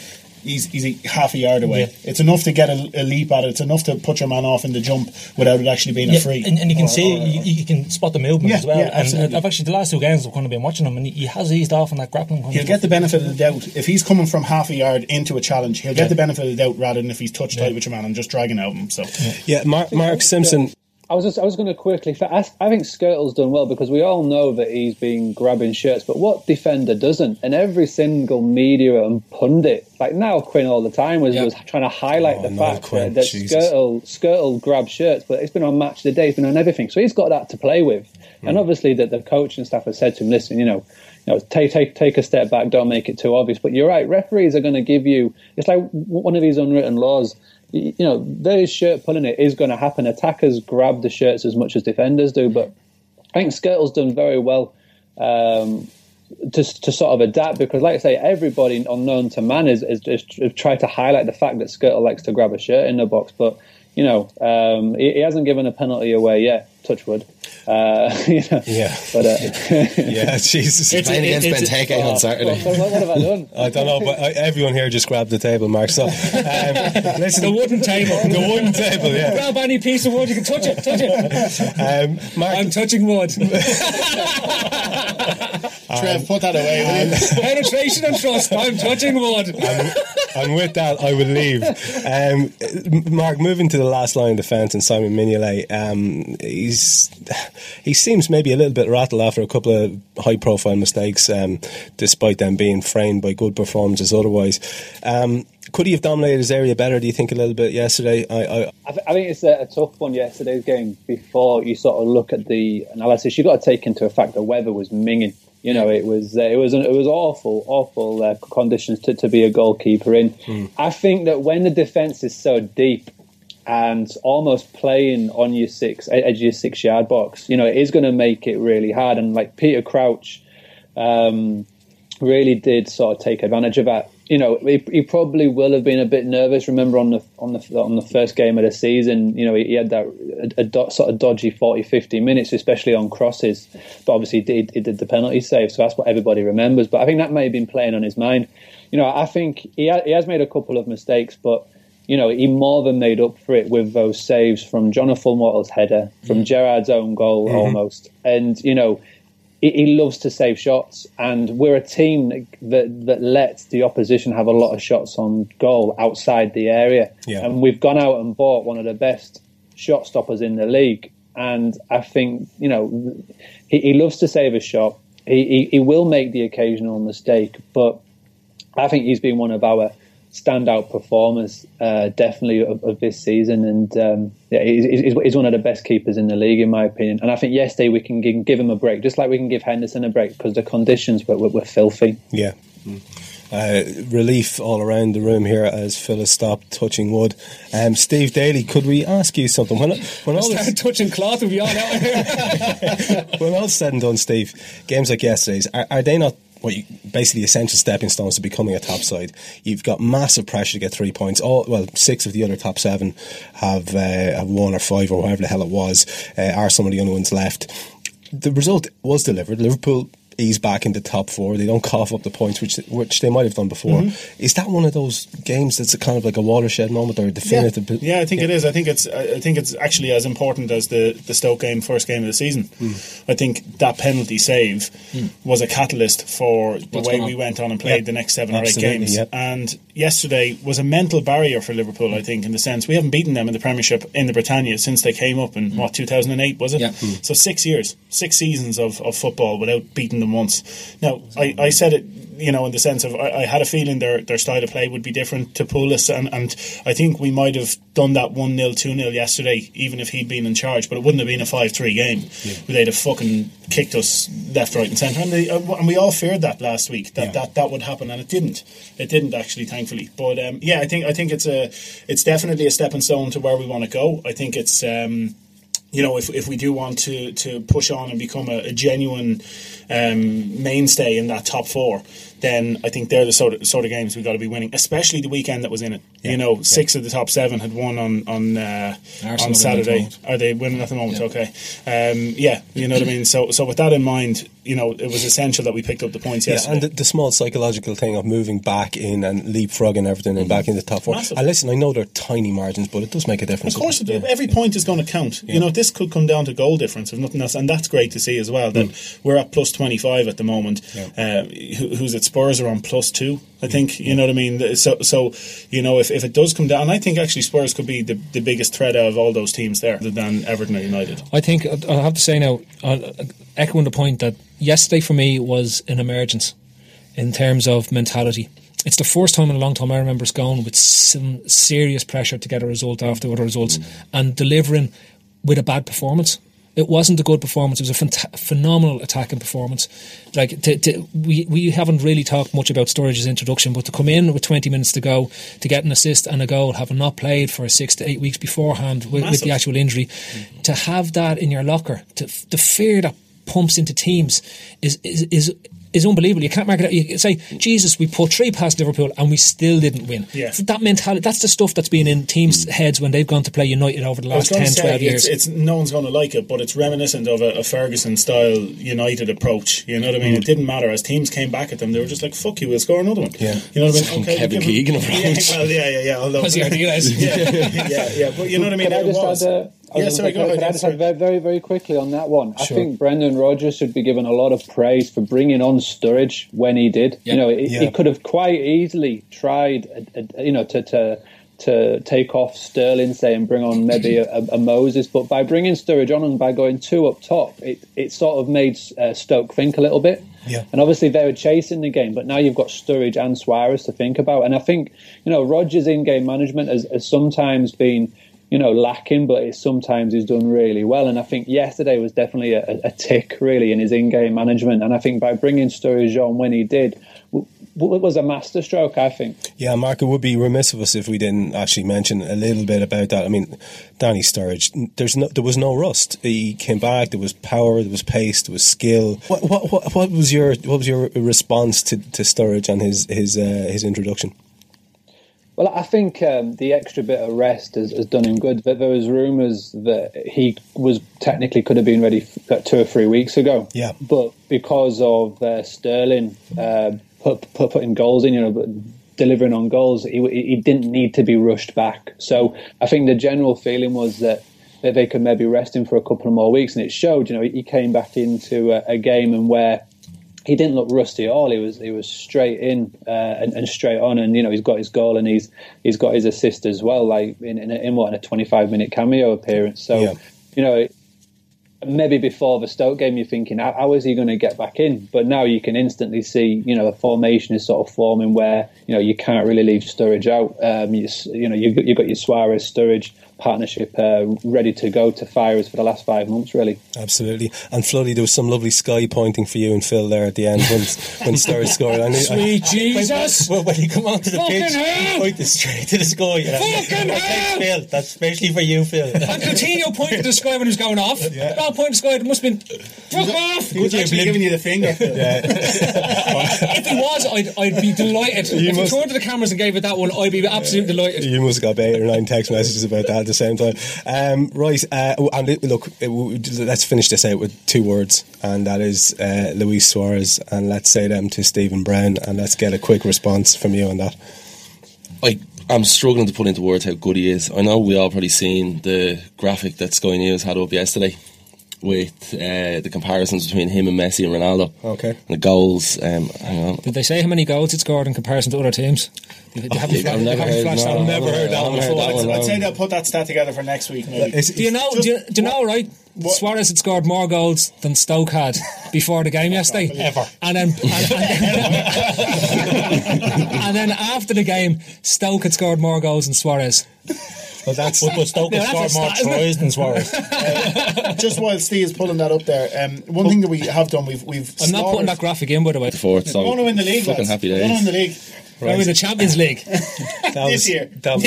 he's, he's a half a yard away. It's enough to get a, a, leap at it. It's enough to put your man off in the jump without it actually being yeah, a free. And, and you can or, see, or, you, you, can spot the movement yeah, as well. Yeah, and uh, I've actually, the last two games I've kind of been watching him, and he, has eased off on that grappling. He'll get the benefit of the doubt. If he's coming from half a yard into a challenge, he'll get the benefit of the doubt rather than if he's touch tight with your man and just dragging out him. So, yeah, Mark, Mark Simpson I was just, I was going to quickly. I, I think Skrtel's done well because we all know that he's been grabbing shirts, but what defender doesn't? And every single media and pundit, like now Quinn all the time, was, was trying to highlight oh, the fact Quinn, that, that Skrtel, Skrtel grabs shirts, but it's been on match of the day, it's been on everything, so he's got that to play with. Mm. And obviously, that the coach and staff have said to him, "Listen, you know." You know, take take take a step back. Don't make it too obvious. But you're right. Referees are going to give you. It's like one of these unwritten laws you know, those shirt pulling it is going to happen. Attackers grab the shirts as much as defenders do, but I think Skrtel's done very well um, to, to sort of adapt because, like I say, everybody unknown to man is, is, is, is tried to highlight the fact that Skrtel likes to grab a shirt in the box, but you know, um, he, he, hasn't given a penalty away yet. Touchwood. Uh, you know, yeah. But, uh, yeah, Jesus. It's playing against Benteke on Saturday. What, what, have I done? I don't know, but everyone here just grabbed the table, Mark. So, um, listen, the wooden table. the wooden table, yeah. Grab any piece of wood, you can touch it, touch it. Um, Mark, I'm touching wood. Trev, put that away. Um, penetration and trust. I'm touching wood. And, and, with that, I would leave. Um, Mark, moving to the last line of defence and Simon Mignolet, um, he's he seems maybe a little bit rattled after a couple of high profile mistakes, um, despite them being framed by good performances otherwise. Um, could he have dominated his area better? Do you think a little bit yesterday? I, I, I, th- I think it's a, a, tough one yesterday's game. Before you sort of look at the analysis, you have got to take into effect the weather was minging. You know, it was uh, it was it was awful, awful uh, conditions to, to be a goalkeeper in. Mm. I think that when the defence is so deep and almost playing on your six edge of your six yard box, you know, it is going to make it really hard. And like Peter Crouch um, really did sort of take advantage of that. You know, he, he, probably will have been a bit nervous. Remember on the on the on the first game of the season, you know, he, he had that a, a do, sort of dodgy 40, 50 minutes, especially on crosses. But obviously, he did, he did the penalty save, so that's what everybody remembers. But I think that may have been playing on his mind. You know, I think he ha, he has made a couple of mistakes, but you know, he more than made up for it with those saves from Jonathan Walters' header, from mm. Gerrard's own goal mm-hmm. almost. And, you know, he, he, loves to save shots. And we're a team that, that lets the opposition have a lot of shots on goal outside the area. Yeah. And we've gone out and bought one of the best shot stoppers in the league. And I think, you know, he, he loves to save a shot. He, he, he will make the occasional mistake, but I think he's been one of our standout performers, uh, definitely of, of, this season, and um, yeah, he's, he's, one of the best keepers in the league, in my opinion. And I think yesterday we can give, give him a break, just like we can give Henderson a break because the conditions were, were, were filthy. Yeah. Uh, relief all around the room here as Phyllis stopped touching wood. Um, Steve Daly, could we ask you something? When, when all this, touching cloth, we'll be on out here. When all's said and done, Steve, games like yesterday's, are, are they not what you, basically essential stepping stones to becoming a top side. You've got massive pressure to get three points. All well, six of the other top seven have uh, have one or five or whatever the hell it was. Uh, are some of the only ones left? The result was delivered. Liverpool ease back into top four. They don't cough up the points, which which they might have done before. Mm-hmm. Is that one of those games that's a kind of like a watershed moment or a definitive? Yeah, yeah I think yeah. it is. I think it's I think it's actually as important as the the Stoke game, first game of the season. Mm. I think that penalty save mm. was a catalyst for the What's way we went on and played yeah. the next seven Absolutely, or eight games. And yesterday was a mental barrier for Liverpool. Mm. I think in the sense we haven't beaten them in the Premiership in the Britannia since they came up in mm. what 2008 was it? Yeah. So six years, six seasons of, of football without beating them once. Now, I, I said it, you know, in the sense of I, I, had a feeling their their style of play would be different to Pulis, and, and I think we might have done that 1 0, 2 0 yesterday, even if he'd been in charge, but it wouldn't have been a 5 3 game. Yeah. They'd have fucking kicked us left, right, and centre. And, they, uh, and we all feared that last week, that, yeah. that that would happen, and it didn't. It didn't actually, thankfully. But um, yeah, I think I think it's a it's definitely a stepping stone to where we want to go. I think it's. Um, you know, if, if we do want to, to push on and become a, a genuine um, mainstay in that top four, then I think they're the sort of sort of games we've got to be winning, especially the weekend that was in it. You know, six of the top seven had won on on uh, on Saturday. Are they winning at the moment? Okay, um, yeah, you know what I mean. So so with that in mind, you know, it was essential that we picked up the points Yeah, yesterday. and the, the small psychological thing of moving back in and leapfrogging everything and back into the top four. Massive. And listen, I know they're tiny margins, but it does make a difference. Of course, it every point is going to count. You know, this could come down to goal difference if nothing else, and that's great to see as well. That we're at plus twenty five at the moment. Uh, who, who's at Spurs are on plus two. I think you know what I mean. So, so you know, if, if it does come down, I think actually Spurs could be the, the biggest threat out of all those teams there, than Everton or United. I think I have to say now, uh, echoing the point that yesterday for me was an emergence in terms of mentality. It's the first time in a long time I remember us going with some serious pressure to get a result after other results and delivering with a bad performance. It wasn't a good performance. It was a phant- phenomenal attacking performance. Like to, to, we we haven't really talked much about Sturridge's introduction, but to come in with 20 minutes to go to get an assist and a goal, having not played for six to eight weeks beforehand with, with the actual injury, to have that in your locker, to the fear that pumps into teams is is is. Is unbelievable. You can't mark it out. You can say, Jesus, we put three past Liverpool and we still didn't win. Yeah. That mentality, that's the stuff that's been in teams' heads when they've gone to play United over the last going 10, to 12 years. it's, it's no one's going to like it, but it's reminiscent of a, a Ferguson style United approach. You know what I mean? It didn't matter as teams came back at them; they were just like, "Fuck you, we'll score another one." Yeah. you know what I mean? Okay, Kevin give 'em- Keegan Yeah, well, yeah, yeah, yeah. Although, Was he yeah, yeah, yeah. But you know what I mean? Could I just add, uh, I yeah, sorry, go ahead. I just sorry. very, very, very quickly on that one? I think Brendan Rodgers should be given a lot of praise for bringing on Sturridge when he did. You know, he, Yeah. he could have quite easily tried, uh, uh, you know, to. to to take off Sterling, say, and bring on maybe a, a, Moses, but by bringing Sturridge on and by going two up top, it, it sort of made uh, Stoke think a little bit. Yeah. And obviously they were chasing the game, but now you've got Sturridge and Suarez to think about. And I think, you know, Rodgers' in-game management has, has sometimes been, you know, lacking, but it sometimes he's done really well. And I think yesterday was definitely a, a tick, really, in his in-game management. And I think by bringing Sturridge on when he did, w- w- it was a masterstroke, I think. Yeah, Mark, it would be remiss of us if we didn't actually mention a little bit about that. I mean, Danny Sturridge, there's no, there was no rust. He came back. There was power. There was pace. There was skill. What, what, what, what was your what was your response to, to Sturridge and his his uh, his introduction? Well, I think um, the extra bit of rest has, has done him good. But there was rumours that he was technically could have been ready f- two or three weeks ago. Yeah. But because of uh, Sterling uh, put, put, putting goals in, you know, but delivering on goals, he, he didn't need to be rushed back. So I think the general feeling was that that they could maybe rest him for a couple of more weeks, and it showed. You know, he came back into a, a game and where he didn't look rusty at all. He was he was straight in uh, and, and straight on, and you know he's got his goal and he's he's got his assist as well. Like in in, in what in a twenty five minute cameo appearance. So Yeah. you know. Maybe before the Stoke game, you're thinking, how, how is he going to get back in? But now you can instantly see, you know, a formation is sort of forming where, you know, you can't really leave Sturridge out. Um, you, you know, you've got, you've got your Suarez Sturridge partnership uh, ready to go to fire us for the last five months, really. Absolutely. And Floody, there was some lovely sky pointing for you and Phil there at the end when when Sturridge scored. I knew, Sweet Jesus! When, when you come onto the Fucking pitch, hell! point it straight to the sky. You know? Fucking Thanks, hell! Phil. That's especially for you, Phil. And Coutinho pointed to the sky when he was going off. Yeah. No, pointed to the sky, it must have been, fuck off! He was actually giving you the finger. Phil. if he was, I'd, I'd be delighted. You if must- he turned to the cameras and gave it that one, I'd be absolutely delighted. You must have got eight or nine text messages about that at the same time. Um, right, uh, oh, and look, let's finish this out with two words, and that is uh, Luis Suarez, and let's say them to Stephen Brown, and let's get a quick response from you on that. I I'm struggling to put into words how good he is. I know we all probably seen the graphic that Sky News had up yesterday with uh, the comparisons between him and Messi and Ronaldo. Okay. And the goals. Um, hang on. Did they say how many goals it scored in comparison to other teams? They, they haven't, I've never heard- flashed no, that. I've Never never heard that one I haven't before. that one, I'd no. say they'll put that stat together for next week, maybe. It's- Do you know? Do you, do you know? Right, Suarez had scored more goals than Stoke had before the game yesterday. Ever. And then, and, and, and then after the game, Stoke had scored more goals than Suarez. Well, that's But, but Stoke Yeah, have scored more stat, tries than Suarez. Just while Steve is pulling that up there, um, one thing that we have done, we've we've. I'm not putting that graphic in, by the way. Fourth, so We're going to win the league. Fucking lads. happy We're going to the league. We're in the Champions League. that this was, year. That was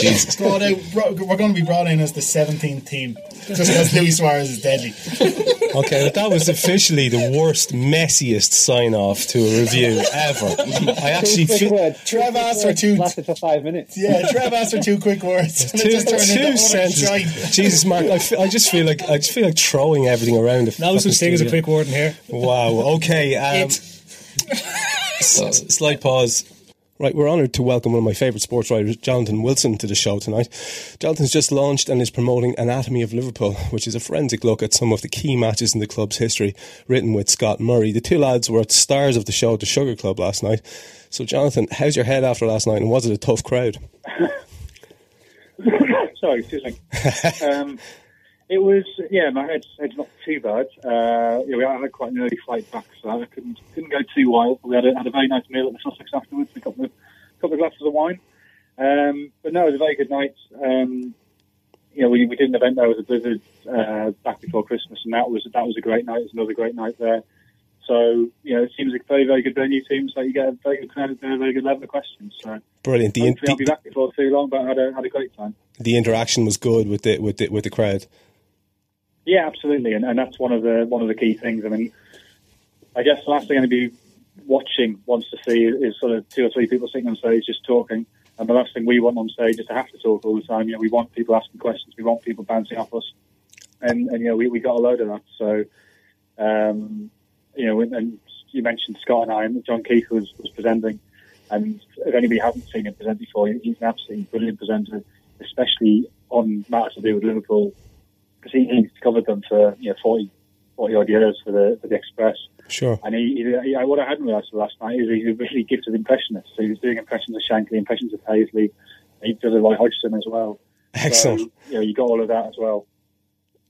Jesus. Brought out, brought- we're going to be brought in as the 17th team. Just because Luis Suarez is deadly. Okay, but that was officially the worst, messiest sign off to a review ever. I actually Quick feel. word. Trev asked for two. Lasted for five minutes. Yeah, Trev asked for two quick words. and it Two, just turned into two sentences. Jesus, Mark, I, feel, I just feel like I just feel like throwing everything around. The No fucking such thing as a quick word in here. Wow. Okay. Um, It. s- s- slight pause. Right, we're honoured to welcome one of my favourite sports writers, Jonathan Wilson, to the show tonight. Jonathan's just launched and is promoting Anatomy of Liverpool, which is a forensic look at some of the key matches in the club's history, written with Scott Murray. The two lads were stars of the show at the Sugar Club last night. So, Jonathan, how's your head after last night, and was it a tough crowd? Sorry, excuse me. um, it was, yeah, my head's, head's not too bad. Uh, yeah, we had quite an early flight back, so I couldn't couldn't go too wild. We had a, had a very nice meal at the Sussex afterwards, We got of, couple of glasses of wine. Um, but no, it was a very good night. Um, you know, we, we did an event there with a blizzard uh, back before Christmas, and that was that was a great night. It was another great night there. So, you know, it seems like a very, very good venue. Seems like you get a very good crowd there, very good level of questions. So, Brilliant. The, hopefully I'll be back before too long, but I had a, had a great time. the interaction was good with the with the with the crowd. Yeah, absolutely, and, and that's one of the one of the key things. I mean, I guess the last thing anybody watching wants to see is sort of two or three people sitting on stage just talking, and the last thing we want on stage is to have to talk all the time. You know, we want people asking questions, we want people bouncing off us, and and you know, we, we got a load of that. So, um, you know, and you mentioned Scott and I, and John Keith was, was presenting, and if anybody hasn't seen him present before, he's an absolutely brilliant presenter, especially on matters to do with Liverpool because he, he's covered them for you know 40, 40 odd years for the for the Express. Sure. And he, he, he what I hadn't realised last night is he's a really gifted impressionist. So he was doing impressions of Shankly, impressions of Paisley. He does it like Hodgson as well. Excellent. So, you know, you got all of that as well.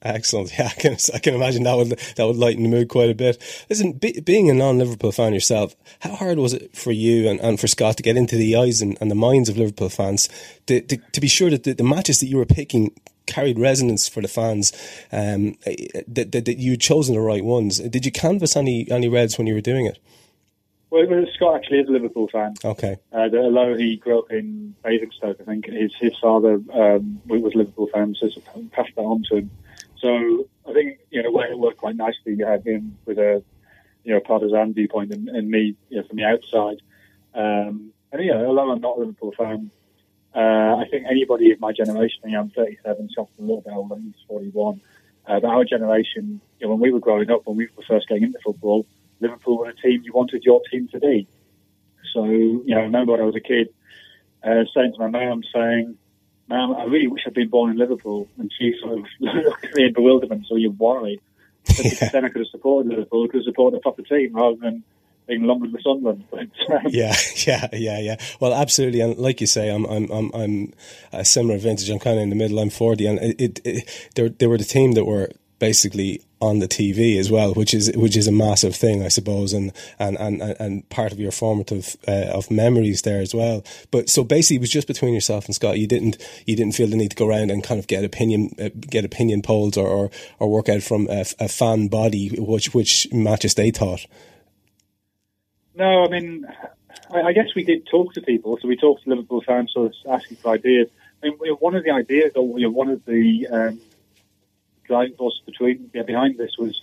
Excellent. Yeah, I can I can imagine that would that would lighten the mood quite a bit. Listen, be, being a non-Liverpool fan yourself, how hard was it for you and, and for Scott to get into the eyes and, and the minds of Liverpool fans to, to, to be sure that the, the matches that you were picking carried resonance for the fans, um, that, that, that you'd chosen the right ones. Did you canvass any any Reds when you were doing it? Well, Scott actually is a Liverpool fan. Okay. Uh, although he grew up in Basingstoke, I think his his father um, was a Liverpool fan, so passed that on to him. So I think you know it worked quite nicely. You had him with a you know partisan viewpoint, and, and me you know from the outside. Um, and you know, although I'm not a Liverpool fan, uh, I think anybody of my generation, I'm 37, Scott's a older, he's 41. Uh, but our generation, you know, when we were growing up, when we were first getting into football, Liverpool were a team you wanted your team to be. So, you know, I remember when I was a kid uh, saying to my mum, saying, Mum, I really wish I'd been born in Liverpool. And she sort of looked at me in bewilderment, so you're worried. Because then I could have supported Liverpool, I could have supported a proper team rather than being lumbered with Sunderland. Yeah, yeah, yeah, yeah. Well, absolutely, and like you say, I'm, I'm, I'm, I'm a similar vintage. I'm kind of in the middle. I'm 40, and it, it they, they were the team that were basically on the TV as well, which is which is a massive thing, I suppose, and and and, and part of your formative uh, of memories there as well. But so basically, it was just between yourself and Scott. You didn't you didn't feel the need to go around and kind of get opinion uh, get opinion polls or, or or work out from a, a fan body which which matches they thought. No, I mean, I, I guess we did talk to people. So we talked to Liverpool fans, sort of asking for ideas. I mean, one of the ideas, or you know, one of the um, driving forces between yeah, behind this was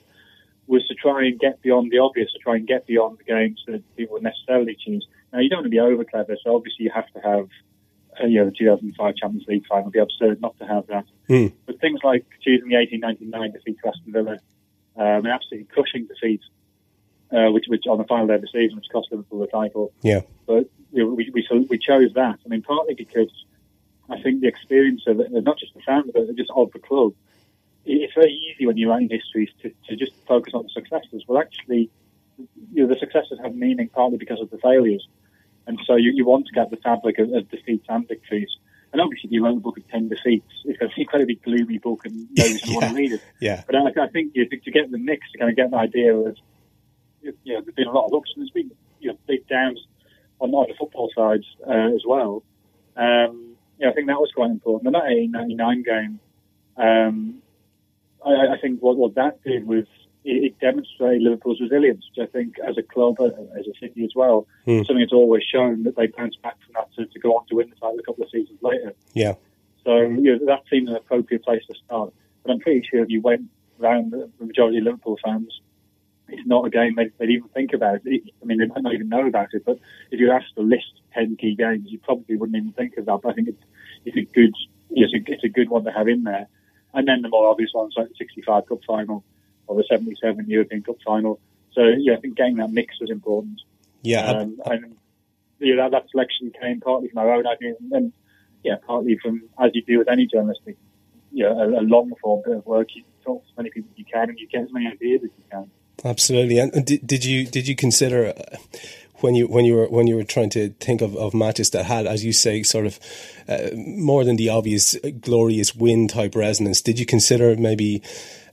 was to try and get beyond the obvious, to try and get beyond the games that people would necessarily choose. Now, you don't want to be over clever, so obviously you have to have, uh, you know, the 2005 Champions League final. It'd be absurd not to have that. Hmm. But things like choosing the 1899 defeat to Aston Villa, um, an absolutely crushing defeat, uh, which, which on the final day of the season, which cost Liverpool the title. Yeah. But know, we, we, so we chose that. I mean, partly because I think the experience of it, not just the fans, but just of the club, it's very easy when you're writing histories to, to just focus on the successes. Well, actually, you know, the successes have meaning partly because of the failures. And so you, you want to get the fabric of, of defeats and victories. And obviously, if you wrote a book of 10 defeats, it's going to be a incredibly gloomy book and nobody's going to want to read it. Yeah. But I, I think you to, to get the mix, to kind of get an idea of, you know, there's been a lot of ups and there's been you know, big downs on, on the football side uh, as well. Um, know, I think that was quite important. And that 1899 game, um, I, I think what, what that did was it, it demonstrated Liverpool's resilience, which I think as a club, uh, as a city as well, Hmm. something that's always shown that they bounced back from that to, to go on to win the title a couple of seasons later. Yeah. So you know, that seemed an appropriate place to start. but I'm pretty sure if you went around the majority of Liverpool fans, it's not a game they'd, they'd even think about. It. I mean, they might not even know about it, but if you're asked to list 10 key games, you probably wouldn't even think of that. But I think it's, it's a good it's a, it's a good one to have in there. And then the more obvious ones like the 65 Cup final or the 77 European Cup final. So, yeah, I think getting that mix was important. Yeah. Um, and yeah, that, that selection came partly from our own ideas and then, yeah, partly from, as you do with any journalistic, you know, a, a long form bit of work. You talk to as many people as you can and you get as many ideas as you can. Absolutely. And did, did you did you consider uh, when you when you were when you were trying to think of, of matches that had, as you say, sort of uh, more than the obvious glorious win type resonance? Did you consider maybe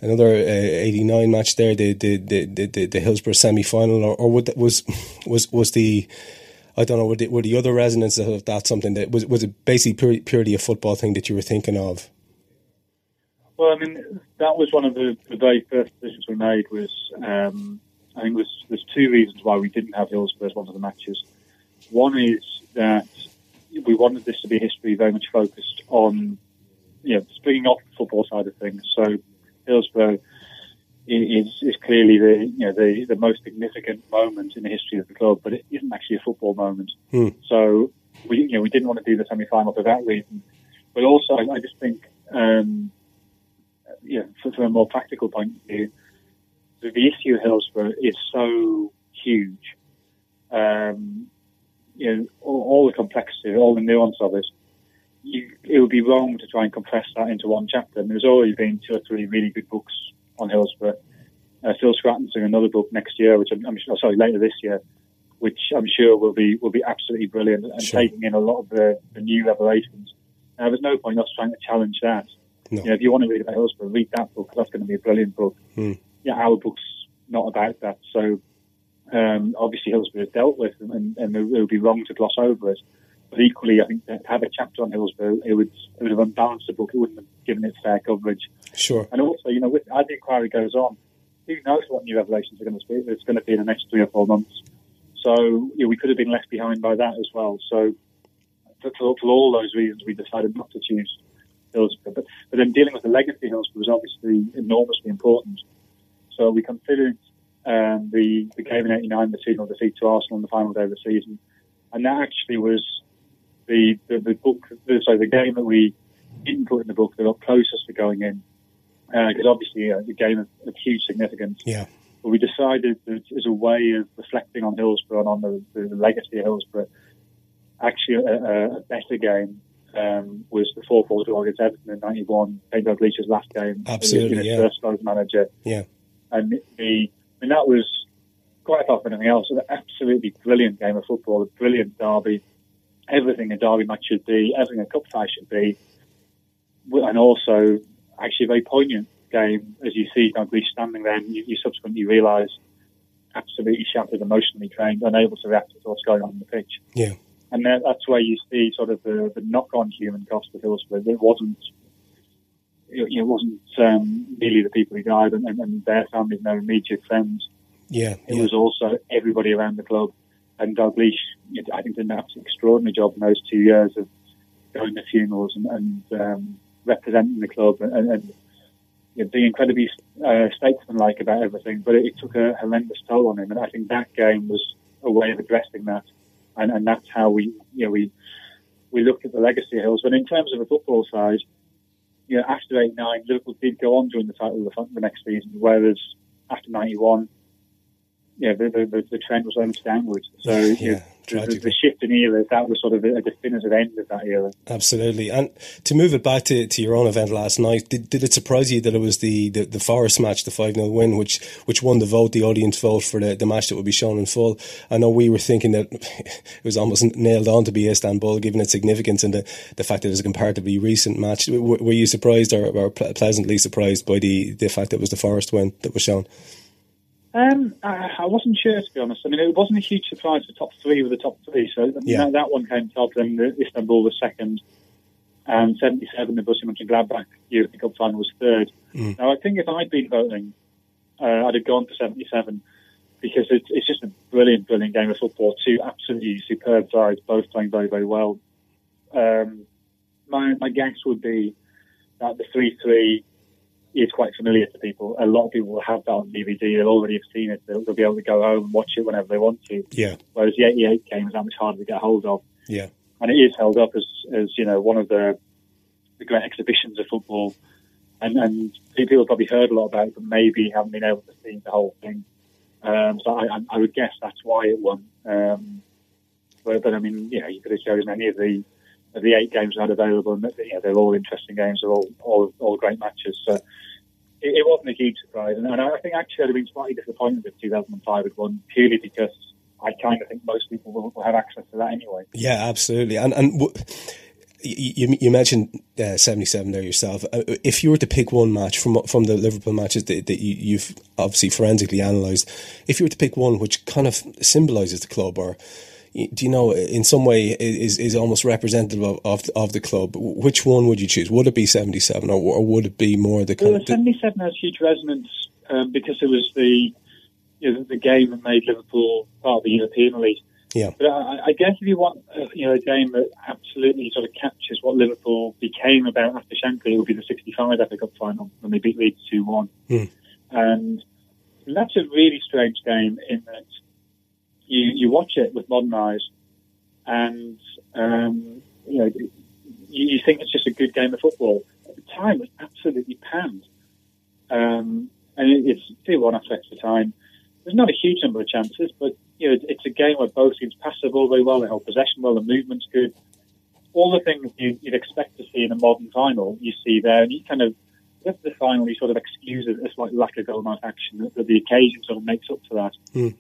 another uh, eighty nine match there, the the the the, the Hillsborough semi final, or, or was was was the I don't know, were the, were the other resonances of that something that was was it basically purely a football thing that you were thinking of? Well, I mean, that was one of the, the very first decisions we made. Was um, I think there's there's two reasons why we didn't have Hillsborough as one of the matches. One is that we wanted this to be a history very much focused on, you know, springing off the football side of things. So Hillsborough is is clearly the you know the the most significant moment in the history of the club, but it isn't actually a football moment. Hmm. So we you know we didn't want to do the semi final for that reason, but also I, I just think. Um, yeah, from a more practical point of view, the, issue of Hillsborough is so huge. Um, you know, all, all, the complexity, all the nuance of it. You, it would be wrong to try and compress that into one chapter. And there's already been two or three really good books on Hillsborough. Uh, Phil Scraton's doing another book next year, which I'm, I'm oh, sorry later this year, which I'm sure will be will be absolutely brilliant and sure. taking in a lot of the, the new revelations. Now, there's no point us trying to challenge that. No. You know, if you want to read about Hillsborough, read that book. That's going to be a brilliant book. Mm. Yeah, our book's not about that. So um, obviously Hillsborough is dealt with, and, and it would be wrong to gloss over it. But equally, I think to have a chapter on Hillsborough, it would it would have unbalanced the book. It wouldn't have given it fair coverage. Sure. And also, you know, with, as the inquiry goes on, who knows what new revelations are going to be? It's going to be in the next three or four months. So you know, we could have been left behind by that as well. So for, for all those reasons, we decided not to choose Hillsborough. But, but then dealing with the legacy of Hillsborough was obviously enormously important. So we considered um, the, the game in 89, the 2 0 defeat to Arsenal on the final day of the season. And that actually was the, the, the book, the, sorry, the game that we didn't put in the book that got closest to going in. Because uh, obviously, uh, the game of, of, huge significance. Yeah. But we decided that as a way of reflecting on Hillsborough and on the, the legacy of Hillsborough, actually a, a better game um, was the 4 4 draw against Everton in 91, St. Dalglish's last game. Absolutely, in his yeah. first as manager. Yeah. And the, I mean, that was quite apart from anything else, an absolutely brilliant game of football, a brilliant derby, everything a derby match should be, everything a cup tie should be, and also actually a very poignant game as you see Dalglish standing there and you, you subsequently realise absolutely shattered, emotionally drained, unable to react to what's going on in the pitch. Yeah. And that's where you see sort of the, the knock-on human cost of Hillsborough. It wasn't, it, it wasn't um, merely the people who died and, and, and, their families and their immediate friends. Yeah, it yeah. was also everybody around the club. And Dalglish, I think, did an absolutely extraordinary job in those two years of going to funerals and, and um, representing the club and, and you know, being incredibly uh, statesmanlike about everything. But it, it took a horrendous toll on him, and I think that game was a way of addressing that and, and that's how we, you know, we we looked at the legacy Hills. But in terms of the football side, you know, after '89, Liverpool did go on to win the title the, the next season, whereas after '91, yeah, the, the, the trend was only downwards. So yeah, the, the, shift in era, that was sort of a definitive end of that era. Absolutely. And to move it back to, to your own event last night, did, did it surprise you that it was the, the, the Forest match, the 5 0 win, which which won the vote, the audience vote for the, the match that would be shown in full? I know we were thinking that it was almost nailed on to be Istanbul, given its significance and the, the fact that it was a comparatively recent match. W- were you surprised or, or pleasantly surprised by the, the fact that it was the Forest win that was shown? Um, I, I, wasn't sure to be honest. I mean, it wasn't a huge surprise. The top three were the top three, so yeah. that, that, one came top. Then the Istanbul was second, and seventy-seven, the Borussia Mönchengladbach European Cup final was third. Mm. Now, I think if I'd been voting, uh, I'd have gone for seventy-seven because it's, it's just a brilliant, brilliant game of football. Two absolutely superb sides, both playing very, very well. Um, my my guess would be that the three-three is quite familiar to people. A lot of people will have that on DVD. They'll already have seen it. They'll, they'll be able to go home and watch it whenever they want to. Yeah. Whereas the 88 game is that much harder to get hold of. Yeah. And it is held up as, as you know, one of the, the great exhibitions of football. And, and people have probably heard a lot about it, but maybe haven't been able to see the whole thing. Um, so I, I would guess that's why it won. Um, but, but I mean, you know, you could have chosen any of the of the eight games I had available, and you know, they're all interesting games. They're all all, all great matches. So it, it wasn't a huge surprise, and, and I think actually I'd have been slightly disappointed if 2005 had won purely because I kind of think most people will, will have access to that anyway. Yeah, absolutely. And and w- you, you mentioned uh, 77 there yourself. Uh, if you were to pick one match from from the Liverpool matches that, that you, you've obviously forensically analysed, if you were to pick one which kind of symbolises the club or do you know in some way is is almost representative of, of, of the club which one would you choose would it be 77 or, or would it be more the kind well, 77 has huge resonance um, because it was the you know, the game that made Liverpool part of the European Elite yeah. But I, I guess if you want, uh, you know, a game that absolutely sort of captures what Liverpool became about after Shankly, it would be the '65 FA Cup final when they beat Leeds two one, mm. and that's a really strange game in that you you watch it with modern eyes, and um, you know you, you, think it's just a good game of football. At the time, it was absolutely panned, um, and it, it's two one after extra time. There's not a huge number of chances, but you know, it's a game where both teams pass the ball very well, they hold possession well, the movement's good. All the things you, would expect to see in a modern final, you see there, and you kind of get the final, you sort of excuse it as like lack of goal action, that, the occasion sort of makes up for that. Mm.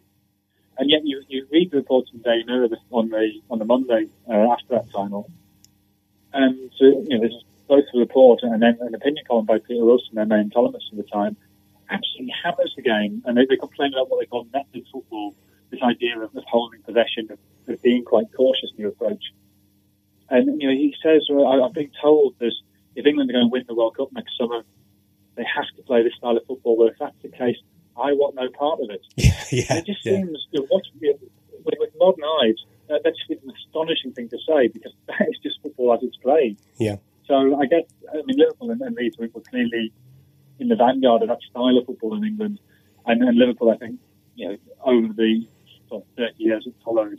And yet, you, you read the reports in Daily Mirror on the on the Monday uh, after that final, and you know, there's both a report and then an opinion column by Peter Wilson, their main columnist at the time, absolutely hammers the game, and they, they complain about what they call method football this idea of, of holding possession, of, of, being quite cautious in your approach. And you know, he says, well, I, am being told that if England are going to win the World Cup next summer, they have to play this style of football. Well, if that's the case, I want no part of it. Yeah, yeah. It just yeah. seems, you know, what, you know, with, modern eyes, uh, that's an astonishing thing to say because that is just football as it's played. Yeah. So I guess, I mean, Liverpool and, and Leeds were clearly in the vanguard of that style of football in England. And, and Liverpool, I think, you know, over the sort of 30 years it followed,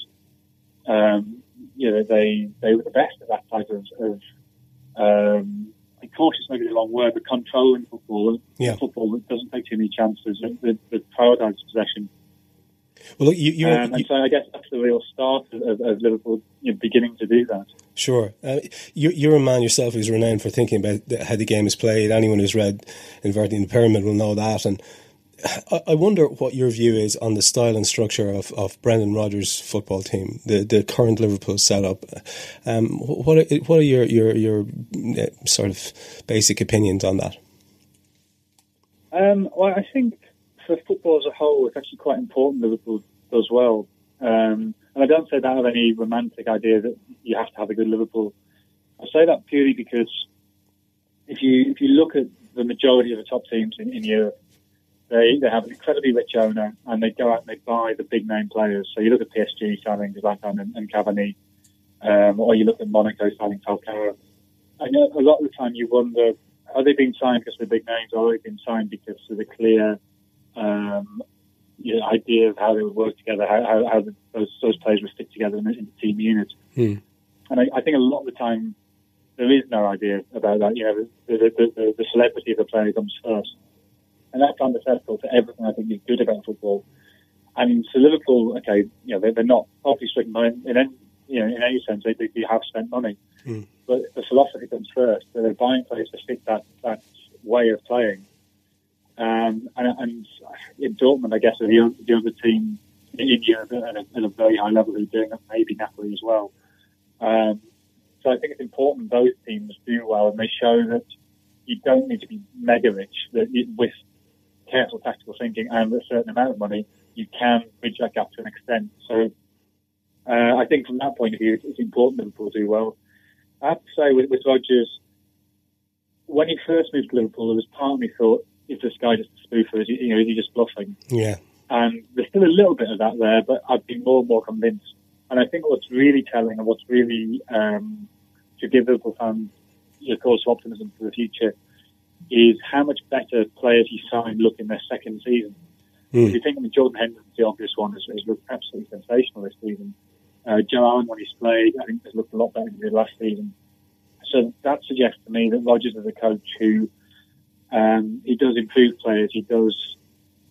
um, you know, they they were the best at that type of, of um, cautious maybe the wrong word, but controlling football, yeah. football that doesn't take too many chances, that, that prioritises possession. Well, look, you, you, um, and so I guess that's the real start of, of Liverpool you know, beginning to do that. Sure. Uh, you, you're a man yourself who's renowned for thinking about how the game is played. Anyone who's read Inverting the Pyramid will know that. And I wonder what your view is on the style and structure of, of Brendan Rodgers' football team, the, the current Liverpool setup. Um, what are, what are your your your uh, sort of basic opinions on that? Um, well, I think for football as a whole, it's actually quite important Liverpool does well. Um, and I don't say that of any romantic idea that you have to have a good Liverpool. I say that purely because if you if you look at the majority of the top teams in, in Europe, they they have an incredibly rich owner, and they go out and they buy the big name players. So you look at PSG signing Zlatan and, and Cavani, um, or you look at Monaco signing Falcao. know a lot of the time, you wonder are they being signed because they're big names, or are they being signed because of the clear um, you know, idea of how they would work together, how, how, how the, those, those players would fit together in, in the team unit. Hmm. And I, I, think a lot of the time there is no idea about that. You know, the, the, the, the celebrity of the player comes first and that's antithetical to everything I think is good about football. And so Liverpool, okay, you know, they're, they're not poverty stricken in any, you know, in any sense. They, they have spent money, mm. but the philosophy comes first. So they're buying players to fit that that way of playing. Um, and, and in Dortmund, I guess, are the, the other team in Europe at a, at a very high level who are doing it, maybe Napoli as well. Um, so I think it's important those teams do well and they show that you don't need to be mega rich that with careful tactical thinking and a certain amount of money, you can bridge that gap to an extent. So uh, I think from that point of view, it's, important that Liverpool do well. I have to say with, with Rodgers, when he first moved to Liverpool, there was part of me thought, is this guy just a spoofer? Is he, you know, is he just bluffing? Yeah. And there's still a little bit of that there, but I've been more and more convinced. And I think what's really telling and what's really um, to give Liverpool fans a cause for optimism for the future is how much better players he signed look in their second season. Mm. If you think I mean, Jordan Henderson's the obvious one, has, has looked absolutely sensational this season. Uh, Joe Allen, when he's played, I think has looked a lot better than he did last season. So that suggests to me that Rodgers is a coach who um, he does improve players. He does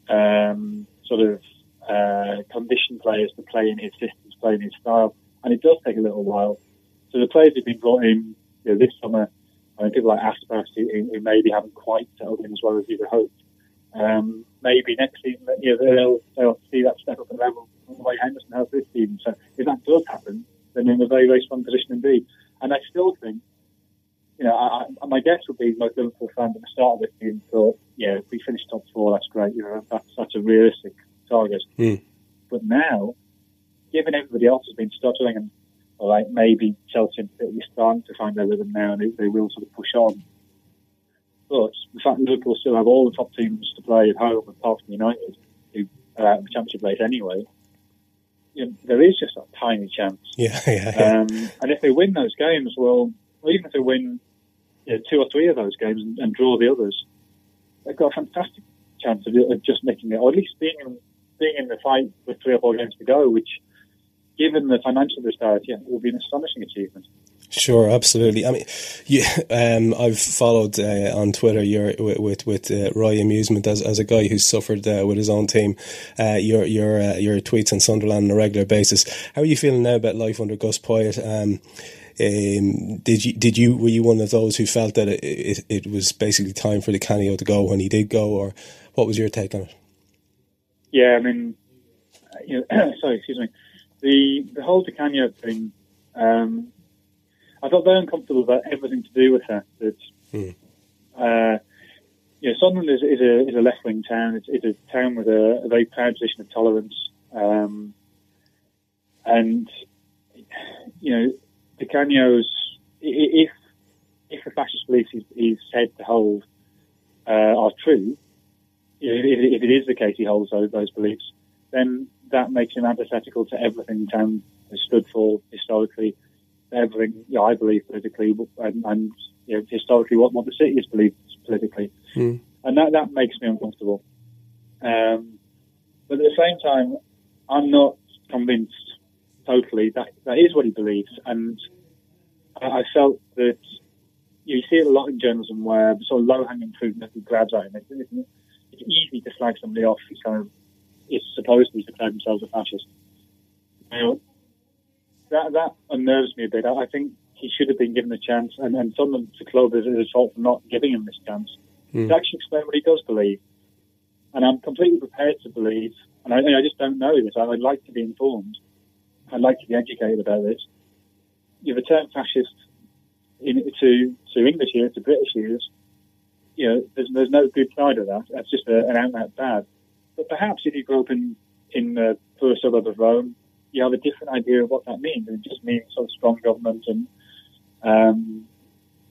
um, sort of uh, condition players to play in his systems, play in his style, and it does take a little while. So the players who've been brought in you know, this summer, I mean, people like Aspas who, who maybe haven't quite settled in as well as you'd hoped. Um, maybe next season, you know, they'll, they'll see that step up in level the way Henderson has this season. So if that does happen, then they're in a very, very strong position indeed. And I still think, you know, I, I, my guess would be most Liverpool fans at the start of this season thought, yeah, if we finish top four, that's great. You know, that's such a realistic target. Mm. But now, given everybody else has been stuttering and all right, maybe Chelsea and City are starting to find their rhythm now and they, they will sort of push on. But the fact that Liverpool still have all the top teams to play at home, apart from United, who are out in the Championship race anyway, you know, there is just a tiny chance. Yeah, yeah. yeah. Um, and if they win those games, well, well even if they win you know, two or three of those games and, and, draw the others, they've got a fantastic chance of, of, just making it, or at least being in, being in the fight with three or four games to go, which, given the financial disparity, it will be an astonishing achievement. Sure, absolutely. I mean, you, um, I've followed uh, on Twitter your with with, with uh, Roy Amusement as, as a guy who's suffered uh, with his own team. Uh, your your uh, your tweets on Sunderland on a regular basis. How are you feeling now about life under Gus Poyet? Um, um, did you did you were you one of those who felt that it, it, it was basically time for Di Canio to go when he did go, or what was your take on it? Yeah, I mean, you know, sorry, excuse me. The the whole Di Canio thing. Um, I felt very uncomfortable about everything to do with her. That, hmm. uh, you know, Sunderland is, is a is a left wing town. It's, it's, a town with a, a, very proud tradition of tolerance, um, and you know, Di Canio's if if the fascist beliefs he's, he's said to hold uh, are true, if, if, it is the case he holds those, those beliefs, then that makes him antithetical to everything town has stood for historically everything you know, I believe politically and, and you know, historically what, what the city has believed politically. Mm. And that, that makes me uncomfortable. Um, but at the same time, I'm not convinced totally that that is what he believes. And I, I felt that you, know, you see it a lot in journalism where the sort of low hanging fruit that he grabs at him. It's, it's, it's easy to flag somebody off who's kind of is supposedly declared themselves a fascist. Know, that that unnerves me a bit. I think he should have been given a chance, and, and some of the club is his fault for not giving him this chance mm. to actually explain what he does believe. And I'm completely prepared to believe, and I, I just don't know this. I'd like to be informed. I'd like to be educated about this. You the term fascist in, to to English ears, to British ears, you know, there's, there's no good side of that. That's just a, an out and out bad. But perhaps if you grew up in in the poor suburb of Rome, you have a different idea of what that means. It just means sort of strong government and, um,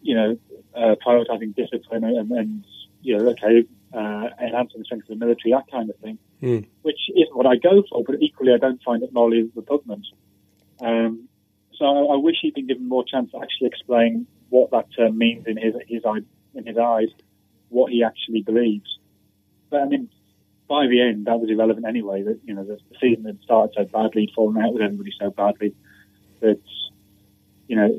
you know, uh, prioritising discipline and, and, you know, okay, uh, enhancing the strength of the military, that kind of thing, mm. which isn't what I go for, but equally I don't find it morally repugnant. Um, so I, I, wish he'd been given more chance to actually explain what that term means in his, his, in his eyes, what he actually believes. But I mean, by the end, that was irrelevant anyway. That you know the, the season had started so badly, he'd fallen out with everybody so badly that you know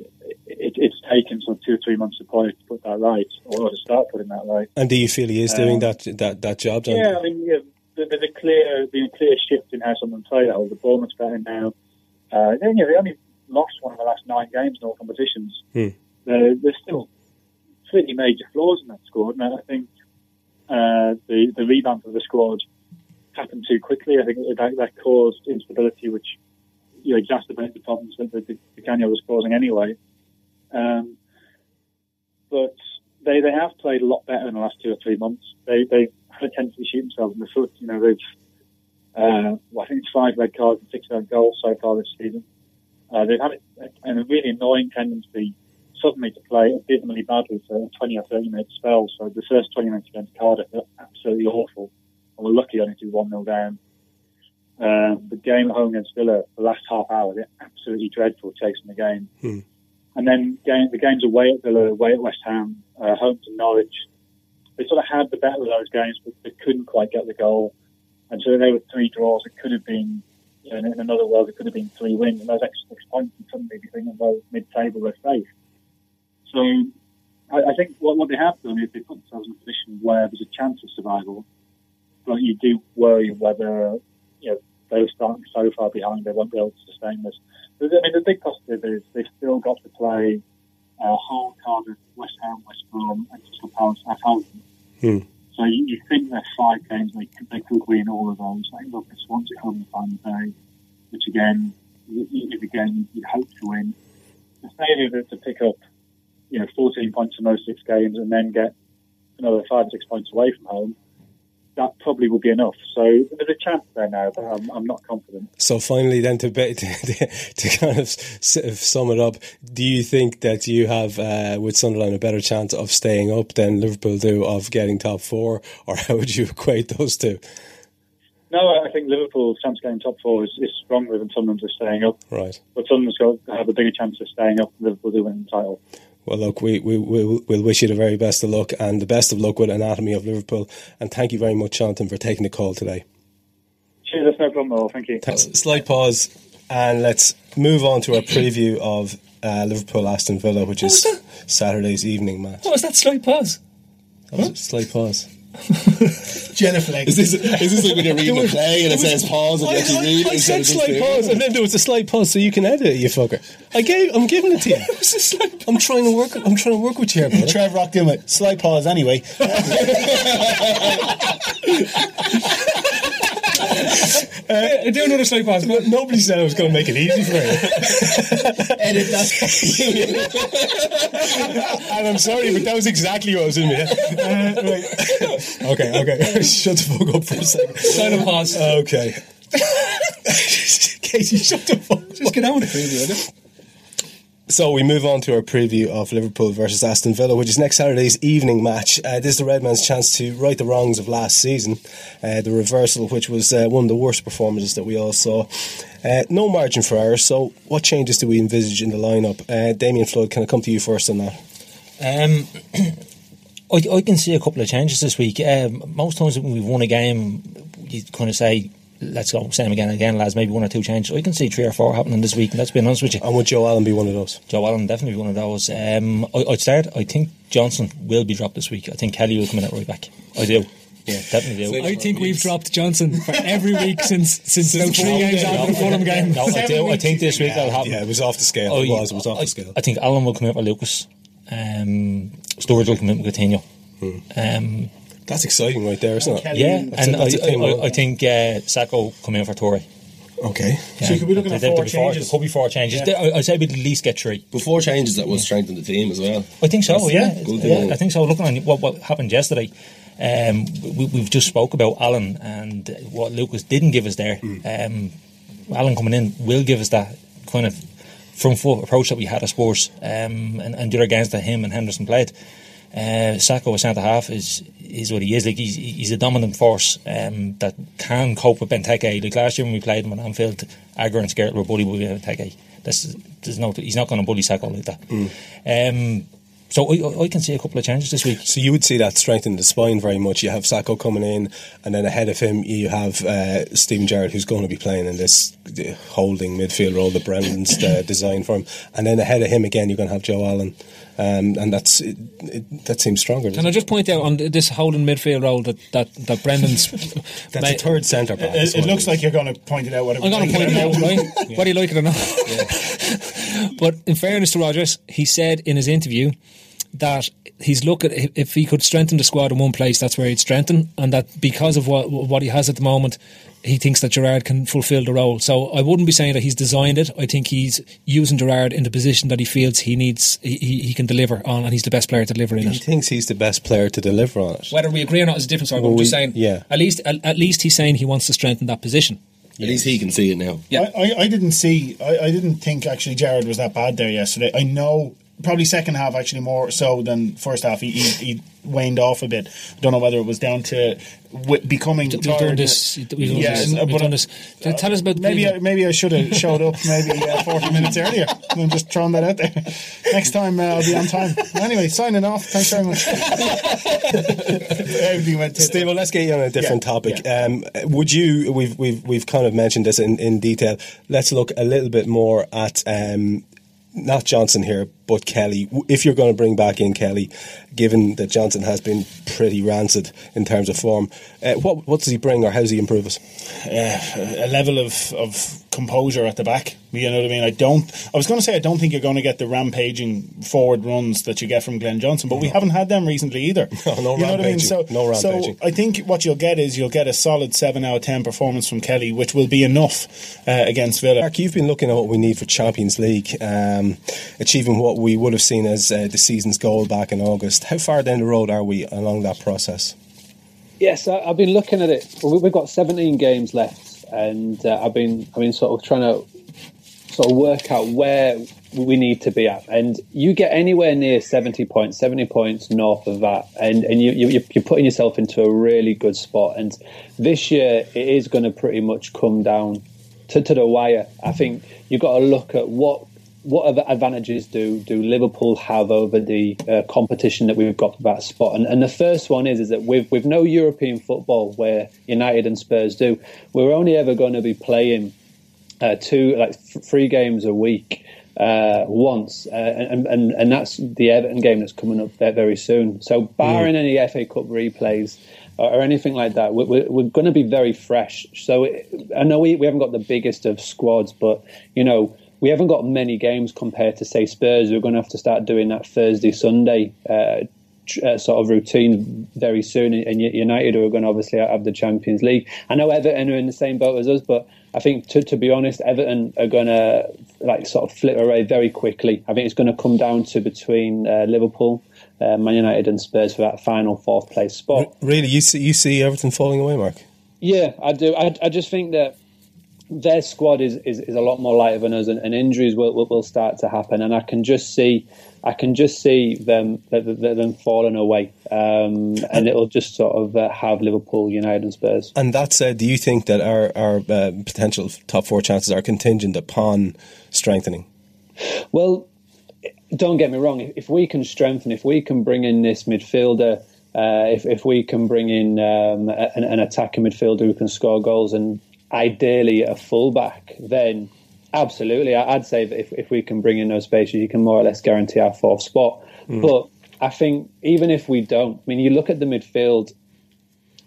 it, it's taken sort of two or three months to put, to put that right, or to start putting that right. And do you feel he is doing um, that that that job? Yeah, I mean, yeah, there's a clear, been a clear shift in how someone play that. The Bournemouth's better now. Uh, then, yeah, they only lost one of the last nine games in all competitions. Hmm. Still pretty major flaws in that squad, and I think uh, the the revamp of the squad happened too quickly. I think that, that caused instability, which you know, exacerbated the problems that the, the, was causing anyway. Um, but they they have played a lot better in the last two or three months. They they had a tendency to shoot themselves in the foot. You know they've uh, well, I think it's five red cards and six red goals so far this season. Uh, they've had a, a, really annoying tendency suddenly to play abysmally badly for a 20 or 30 minute spell. So the first 20 minutes against Cardiff were absolutely awful. And we're lucky only to be 1 0 down. Um, the game at home against Villa, the last half hour, they're absolutely dreadful chasing the game. Hmm. And then game, the games away at Villa, away at West Ham, uh, home to Norwich, they sort of had the better of those games, but they couldn't quite get the goal. And so they were three draws. It could have been, you know, in another world, it could have been three wins, and those extra six points would suddenly be thinking, well, mid-table, they're safe. So I, I think what, what they have done is they put themselves in a position where there's a chance of survival, but you do worry whether, you know, they're starting so far behind they won't be able to sustain this. But, I mean, the big positive is they've still got to play uh, Hull, Cardiff, West Ham, West Brom, and Crystal Palace at home. Hmm. So you, you think they're five games, they could, they could win all of those. I think look at Swansea home on the day, which again is a game you'd hope to win. The failure to pick up, you know, 14 points in those six games and then get another five six points away from home, that probably will be enough. So there's a chance there now, but I'm, I'm not confident. So finally, then to, be, to to kind of sum it up, do you think that you have uh, with Sunderland a better chance of staying up than Liverpool do of getting top four, or how would you equate those two? No, I think Liverpool's chance of getting top four is, is stronger than Sunderland's of staying up. Right. But Sunderland's got to have a bigger chance of staying up than Liverpool do winning the title. Well, look, we, we, we, will wish you the very best of luck and the best of luck with Anatomy of Liverpool. And thank you very much, Jonathan, for taking the call today. Cheers, that's no problem at all. Thank you. Thanks. Slight pause, and let's move on to our preview of uh, Liverpool Aston Villa, which is Saturday's evening match. What was that slight pause? That was a slight pause. Jennifer Is this, is this like when you're reading a play and it says pause and you actually read it I instead said slight pause, and then there was a slight pause, so you can edit it, you fucker. I gave, I'm giving it to you. I'm trying to work. I'm trying to work with you, here. Trev rocked in with slight pause anyway. Uh, do another slight pause. No- Nobody said I was going to make it easy for you. Edit that. and I'm sorry, but that was exactly what I was in me. Uh, right. Okay, okay. Shut the fuck up for a second. Silent pause. Okay. Casey, shut the fuck up. Just get on with the preview, innit? So we move on to our preview of Liverpool versus Aston Villa, which is next Saturday's evening match. Uh, this is the Redmen's chance to right the wrongs of last season, uh, the reversal, which was uh, one of the worst performances that we all saw. Uh, no margin for error. So, what changes do we envisage in the lineup? Uh, Damien Flood, can I come to you first on that? Um, I, I can see a couple of changes this week. Um, most times when we've won a game, you kind of say, let's go, same again and again, lads, maybe one or two changes. I can see three or four happening this week, and let's be honest with you. And would Joe Allen be one of those? Joe Allen definitely be one of those. Um, I, I'd start, I think Johnson will be dropped this week. I think Kelly will come in at right back. I do. Yeah, definitely do. I think we've dropped Johnson for every week since since about three games after the Fulham game. No, I do. I think this week that'll happen. Yeah, it was off the scale. Oh, it was. It was off I, the scale. I think Allen will come in with Lucas. Um, Sturridge will come in with Coutinho. Um, That's exciting, right there, isn't it? yeah, That's and a- that's a I, thing, I. I think uh, Sakho come in for Toure. Okay. So you could be looking at There- four there'll four- changes. There could be four changes. There- I, I'd say we'd at least get three. Before changes, that will strengthen the team as well. I think so. That's Yeah, good yeah. I think so. Looking at what, what happened yesterday, um, we, we've just spoke about Allen and what Lucas didn't give us there. Um, Allen coming in will give us that kind of front foot approach that we had at Spurs, um, and, and the other games that him and Henderson played. Uh, Sakho, a centre half, is is what he is. Like he's he's a dominant force um, that can cope with Benteke. Like last year when we played him on Anfield, Agger and Skrtel were bullied with Benteke. That's there's no he's not going to bully Sakho like that. Um, so I, I can see a couple of changes this week. So you would see that strengthen the spine very much. You have Sakho coming in, and then ahead of him you have uh, Steven Gerrard, who's going to be playing in this uh, holding midfield role that Brendan's uh, designed for him. And then ahead of him again, you're going to have Joe Allen, um, and that's it, it, that seems stronger. Can I just point out on this holding midfield role that that, that Brendan's That's ma- a third centre back. It, it looks like you're going to point it out. Whatever I'm going to point it out, right? Whether you like it or not. But in fairness to Rodgers, he said in his interview that he's looking if he could strengthen the squad in one place, that's where he'd strengthen, and that because of what what he has at the moment, he thinks that Gerrard can fulfil the role. So I wouldn't be saying that he's designed it. I think he's using Gerrard in the position that he feels he needs, he, he he can deliver on, and he's the best player to deliver in He it. thinks he's the best player to deliver on it. Whether we agree or not is a different story. but Well, I'm just saying, yeah. at least at, at least he's saying he wants to strengthen that position. At least he can see it now. Yeah. I, I, I didn't see. I, I didn't think actually Gerrard was that bad there yesterday. I know probably second half actually more so than first half. He, he, he waned off a bit. Don't know whether it was down to w- becoming We've tired. done this. We've done yeah, this. and- We've but done this. Tell us about maybe I, maybe I should have showed up maybe uh, 40 minutes earlier. I'm just throwing that out there. Next time uh, I'll be on time. Anyway, signing off. Thanks very much. Everything went tits Steve, well, let's get you on a different Yeah, topic. Um, would you? We've we've we've kind of mentioned this in, in detail. Let's look a little bit more at um, not Johnson here, but Kelly. If you're going to bring back in Kelly, given that Johnson has been pretty rancid in terms of form, uh, what what does he bring, or how does he improve us? uh, a level of, of composure at the back. You know what I mean? I don't. I was going to say I don't think you're going to get the rampaging forward runs that you get from Glenn Johnson, but we haven't had them recently either. No, no you know what I mean? rampaging. So, No so. I think what you'll get is you'll get a solid seven out of ten performance from Kelly, which will be enough uh, against Villa. Mark, you've been looking at what we need for Champions League, um, achieving what we would have seen as uh, the season's goal back in August. How far down the road are we along that process? Yes, I, I've been looking at it. We've got 17 games left, and uh, I've been I've been sort of trying to sort of work out where we need to be at. And you get anywhere near 70 points, 70 points north of that, and and you, you you're putting yourself into a really good spot. And this year it is going to pretty much come down to, to the wire. I think you've got to look at what what other advantages do do Liverpool have over the uh, competition that we've got for that spot? And, and the first one is is that with with no European football where United and Spurs do, we're only ever going to be playing uh, two like th- three games a week uh, once, uh, and, and and that's the Everton game that's coming up there very soon. So barring any FA Cup replays. Or anything like that, we're, we're, we're going to be very fresh. So it, I know we, we haven't got the biggest of squads, but you know we haven't got many games compared to say Spurs. We're going to have to start doing that Thursday Sunday uh, tr- uh, sort of routine very soon. And United are going to obviously have the Champions League. I know Everton are in the same boat as us, but I think to, to be honest, Everton are going to like sort of flip away very quickly. I think it's going to come down to between uh, Liverpool, uh, Man United, and Spurs for that final fourth place spot. Really, you see, you see everything falling away, Mark? Yeah, I do. I, I just think that their squad is, is, is a lot more lighter than us, and, and injuries will, will, will start to happen. And I can just see, I can just see them them, them falling away, um, and it'll just sort of uh, have Liverpool, United, and Spurs. And that said, do you think that our, our uh, potential top four chances are contingent upon strengthening? Well, don't get me wrong. If, if we can strengthen, if we can bring in this midfielder, uh, if if we can bring in um, an, an attacking midfielder who can score goals, and ideally a fullback, then absolutely, I'd say that if, if we can bring in those spaces, you can more or less guarantee our fourth spot. Mm. But I think even if we don't, I mean, you look at the midfield.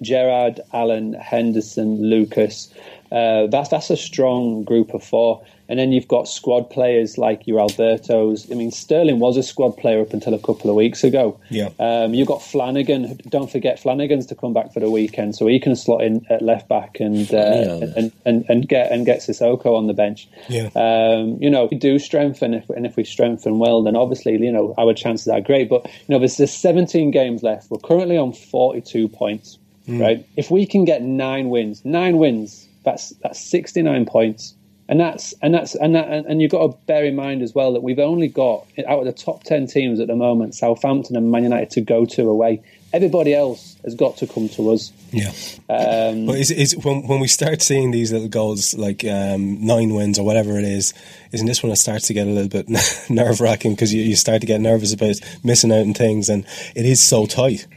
Gerrard, Allen, Henderson, Lucas. Uh, that's that's a strong group of four, and then you've got squad players like your Albertos. I mean, Sterling was a squad player up until a couple of weeks ago. Yeah. Um, you've got Flanagan. Don't forget Flanagan's to come back for the weekend, so he can slot in at left back and uh, Yeah. and, and and get and get Cissokho on the bench. Yeah. Um, you know, we do strengthen, if, and if we strengthen well, then obviously, you know, our chances are great. But you know, there's, there's 17 games left. We're currently on 42 points, right? If we can get nine wins, nine wins, that's that's 69 points, and that's and that's and that and, you've got to bear in mind as well that we've only got out of the top 10 teams at the moment, Southampton and Man United to go to away. Everybody else has got to come to us. Yeah. Um, But is, is when when we start seeing these little goals like um, nine wins or whatever it is, isn't this when it starts to get a little bit nerve wracking because you, you start to get nervous about missing out on things and it is so tight.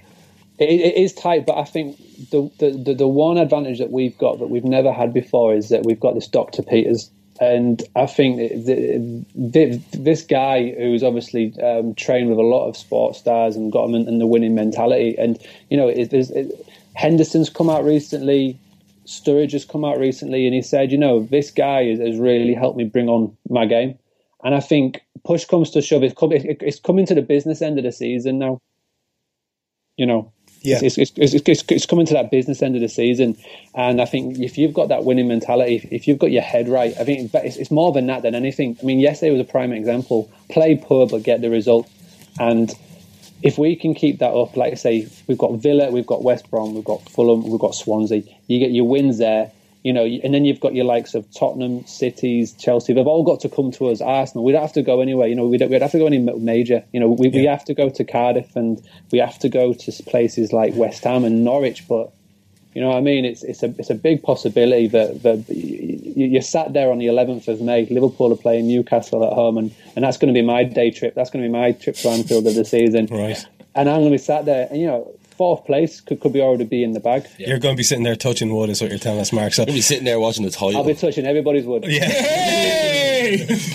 It, it is tight, but I think the, the, the, one advantage that we've got that we've never had before is that we've got this Dr. Peters. And I think the, the, this guy who's obviously um, trained with a lot of sports stars and got them in, in the winning mentality. And, you know, it, it, Henderson's come out recently, Sturridge has come out recently, and he said, you know, this guy has, has really helped me bring on my game. And I think push comes to shove, it's, come, it, it's coming to the business end of the season now. You know, Yeah. it's, it's, it's, it's, coming to that business end of the season, and I think if you've got that winning mentality, if, you've got your head right, I think it's more than that than anything. I mean, yesterday was a prime example. Play poor but get the result, and if we can keep that up, like I say, we've got Villa, we've got West Brom, we've got Fulham, we've got Swansea. You get your wins there. You know, and then you've got your likes of Tottenham, Cities, Chelsea. They've all got to come to us. Arsenal, we don't have to go anywhere. You know, we don't, we'd have to go any major. You know, we, we have to go to Cardiff and we have to go to places like West Ham and Norwich. But you know what I mean? It's it's a it's a big possibility that, that you, you sat there on the 11th of May. Liverpool are playing Newcastle at home, and, and that's going to be my day trip. That's going to be my trip to Anfield of the season. Right. And I'm going to be sat there, and you know, fourth place could, could be already be in the bag. You're going to be sitting there touching wood, is what you're telling us, Mark. So You'll be sitting there watching the title. I'll be touching everybody's wood. Yeah.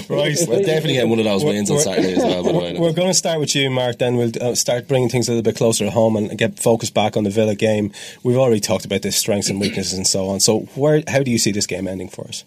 right. We'll definitely get one of those wins on We're- Saturday as well, by the way. We're going to start with you, Mark. Then we'll uh, start bringing things a little bit closer to home and get focused back on the Villa game. We've already talked about the strengths and weaknesses and so on. So, where, how do you see this game ending for us?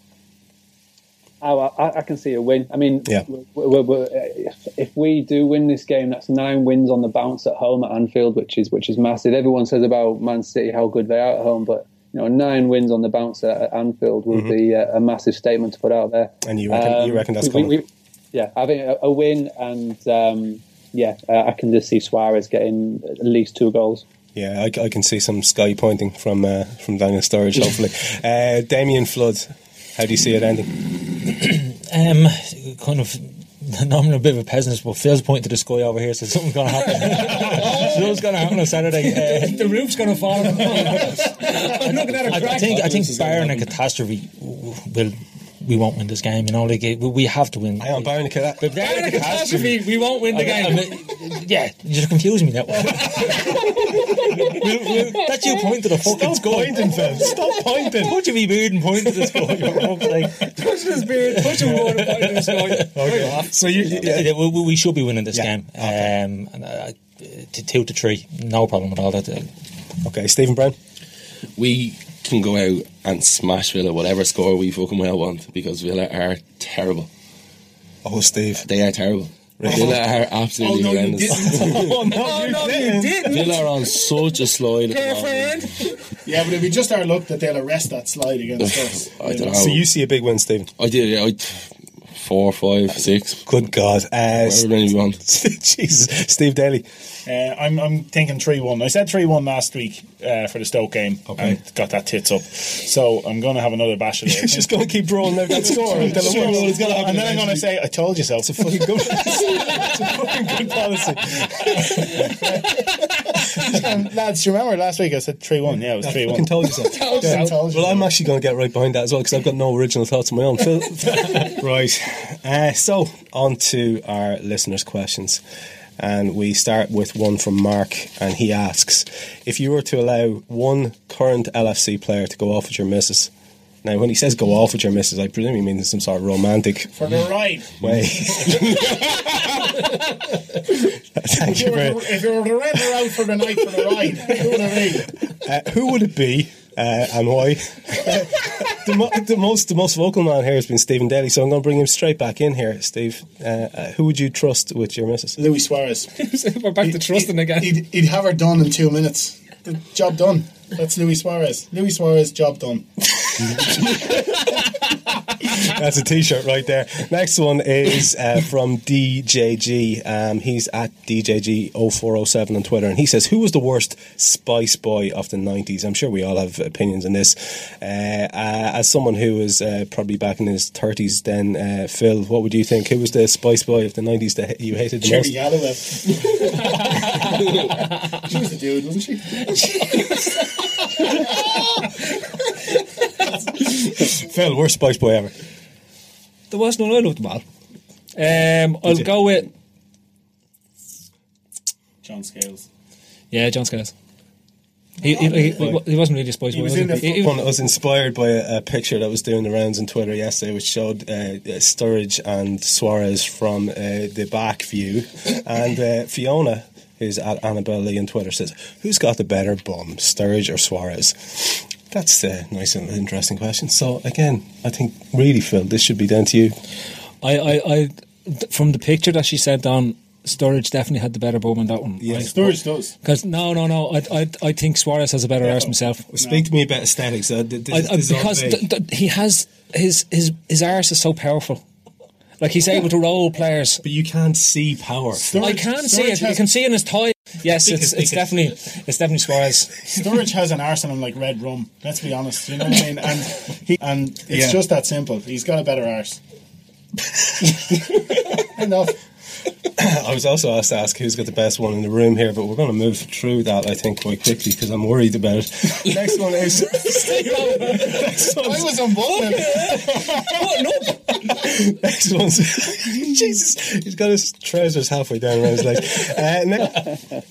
Oh, I, I can see a win. I mean, Yeah. w- w- w- if, if we do win this game, that's nine wins on the bounce at home at Anfield, which is which is massive. Everyone says about Man City how good they are at home, but you know, nine wins on the bounce at, Anfield would Mhm. be a, a massive statement to put out there. And you reckon, you reckon that's Um, we- yeah, I think a, a win, and um, yeah, uh, I can just see Suarez getting at least two goals. Yeah, I, I can see some sky pointing from uh, from Daniel Sturridge, hopefully. uh, Damien Flood, how do you see it ending? Um, kind of. I'm a bit of a pessimist, but Phil's pointing to the sky over here, so something's going to happen. something's going to happen on Saturday. Uh, the roof's going to fall. I'm looking at a I, crack. I think I think barring a catastrophe, will we won't win this game. You know, like we have to win. I am barring a, ca- But Barring a catastrophe, we won't win the I- game. I- yeah, you're confusing me now. We'll- we'll- that's you pointing to the fucking Stop sky. pointing, Phil. Stop pointing. Put your wee beard and point to the sky. for fuck's his beard, touching water, pointing the sky. So you, Yeah, yeah, we, we should be winning this Yeah. game. Um, and, uh, t- two to three, no problem with all that. okay, Stephen Brown. we can go out and smash Villa, whatever score we fucking well want, because Villa are terrible. Oh, Steve. They are terrible. Villa oh. are absolutely Oh, no, you horrendous. oh, no, Oh, no, you didn't. Villa are on such a slide. at the moment. Girlfriend. Yeah, but it'd be just our luck that they'll arrest that slide against us. I don't know. So you see a big win, Stephen? I did. Yeah, I, four, five, six. Good God. Uh, Whatever many you want. Jesus. Steve Daly. Uh, I'm, I'm thinking 3 1. I said 3 1 last week uh, for the Stoke game Okay. and got that tits up. So I'm going to have another bash of You're it. just going to keep rolling out that score until it works. It's gonna happen and then I'm going to say, I told you so. It's a fucking good, it's a fucking good policy. Lads, do you remember last week I said 3 1? Yeah, it was 3 fucking 1. told you so. Told you so. Told you Well, so. I'm actually going to get right behind that as well because I've got no original thoughts of my own. Right. Uh, so, on to our listeners' questions. And we start with one from Mark, and he asks If you were to allow one current LFC player to go off with your missus, now when he says go off with your missus, I presume he means some sort of romantic For the ride. way. Thank If you were if you were to rent her out for the night for the ride, who would it be? Uh, who would it be uh, and why? the, mo- the most the most vocal man here has been Stephen Daly, so I'm going to bring him straight back in here, Steve. Uh, uh, who would you trust with your missus? Luis Suarez. We're back to trusting again. He'd, he'd have her done in two minutes. The job done. That's Luis Suarez. Luis Suarez, job done. That's a T-shirt right there. Next one is uh, from DJG. Um, he's at DJG0407 on Twitter, and he says, "Who was the worst Spice Boy of the '90s?" I'm sure we all have opinions on this. Uh, uh, as someone who was uh, probably back in his 30s, then uh, Phil, what would you think? Who was the Spice Boy of the '90s that you hated the Jerry most? Galloway. she was a dude, wasn't she? Phil, worst Spice Boy ever. There was none. I loved them all. Um, I'll you? go with John Scales. yeah, John Scales. He, he, he, he, he wasn't really a spice He boy, was was in he? the He- he- One was inspired by a, a picture that was doing the rounds on Twitter yesterday, which showed uh, uh, Sturridge and Suarez from uh, the back view, and uh, Fiona, who's at Annabelle Lee on Twitter, says, "Who's got the better bum, Sturridge or Suarez?" That's a nice and interesting question. So again, I think really, Phil, this should be down to you. I, I, I, from the picture that she sent on, Sturridge definitely had the better bum on that one. Yeah. Sturridge does. Because no, no, no. I, I, I think Suarez has a better arse myself. Speak to me about aesthetics. Uh, this, I, I, this because th- th- he has his his his arse is so powerful. Like he's able to roll players. but you can't see power. I can see it. You can see in his thigh. Yes, it's, it's definitely it's definitely Suarez. Sturridge has an arse on like red rum. Let's be honest. You know what I mean? And he, and it's Yeah. just that simple. He's got a better arse. Enough. I was also asked to ask who's got the best one in the room here, but we're going to move through that, I think, quite quickly because I'm worried about it. Next one is. I was unbuttoning. Next one's. Jesus, he's got his trousers halfway down around his legs. Uh, ne-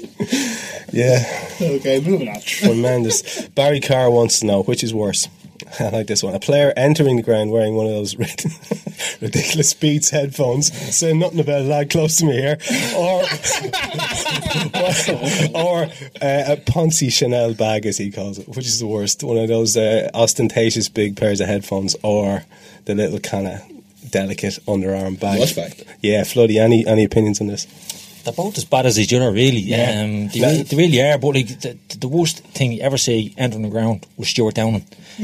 yeah. Okay, moving on. Tremendous. Barry Carr wants to know which is worse. I like this one. A player entering the ground wearing one of those ridiculous Beats headphones, saying nothing about a lad close to me here, or or uh, a Ponzi Chanel bag, as he calls it. Which is the worst? One of those uh, ostentatious big pairs of headphones, or the little kind of delicate underarm bag. Watch bag. Yeah, Floody. Any any opinions on this? They're both as bad as each other, really. Yeah. Um, they, really they really are. But like the, the worst thing you ever see entering the ground was Stewart Downing.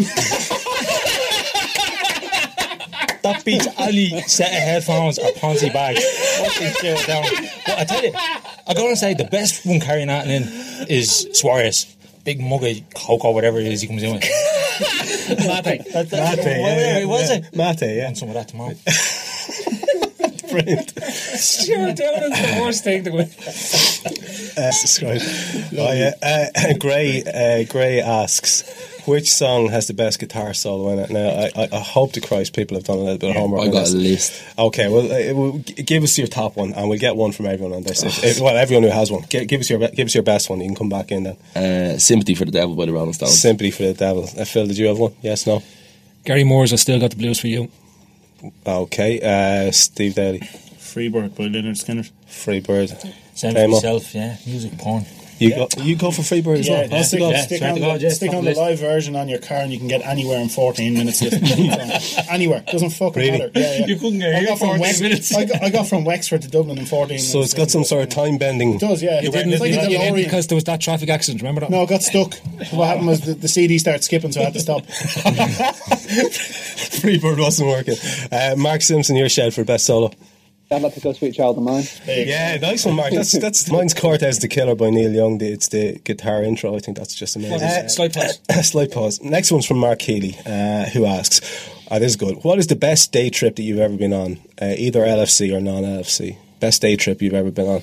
that beats any set of headphones or Ponzi bag. Stewart Downing. But I tell you, I gotta say the best one carrying that in is Suarez. Big mug of coke or whatever it is he comes in with. Mate, Mate, yeah, yeah, was yeah. it? Mate, yeah. Want some of that tomorrow. Brilliant. Stewart Downing's the worst thing to win. Uh, subscribe. Oh, yeah. Uh, Gray, uh, Gray asks, which song has the best guitar solo in it? Now, I, I, I hope to Christ people have done a little bit of homework. I on got this. a list. Okay, well, uh, well, give us your top one, and we'll get one from everyone on this. If, if- well, everyone who has one, Gi- give us your give us your best one. You can come back in then. Uh, Sympathy for the Devil by the Rolling Stones. Sympathy for the Devil. Uh, Phil, did you have one? Yes, no. Gary Moore's I still got the blues for you. Okay, uh, Steve Daly, Freebird by Lynyrd Skynyrd. Freebird. Same for Damo. myself, yeah. Music porn. You go. You go for Freebird as well. Yeah, Honest stick, yeah. stick Swear on, the, yeah, stick on the live version on your car and you can get anywhere in 14 minutes. anywhere. Doesn't fucking Really? matter. Yeah, yeah. You couldn't get I here got from Wex- minutes. I got, I got from Wexford to Dublin in 14 So minutes. it's got some sort of time bending. It does, yeah. You It's didn't, like a you didn't DeLorean. because there was that traffic accident. Remember that? No, it got stuck. What happened was the, the CD started skipping, so I had to stop. Freebird wasn't working. Uh, Mark Simpson, your shout for best solo. I'd like to go Sweet Child of Mine. Yeah, nice one, Mark. That's that's mine's Cortez the Killer by Neil Young. The- It's the guitar intro. I think that's just amazing. Uh, slight pause. Slight pause. Next one's from Mark Healy, uh, who asks, oh, "This is good. What is the best day trip that you've ever been on, uh, either LFC or non-LFC? Best day trip you've ever been on?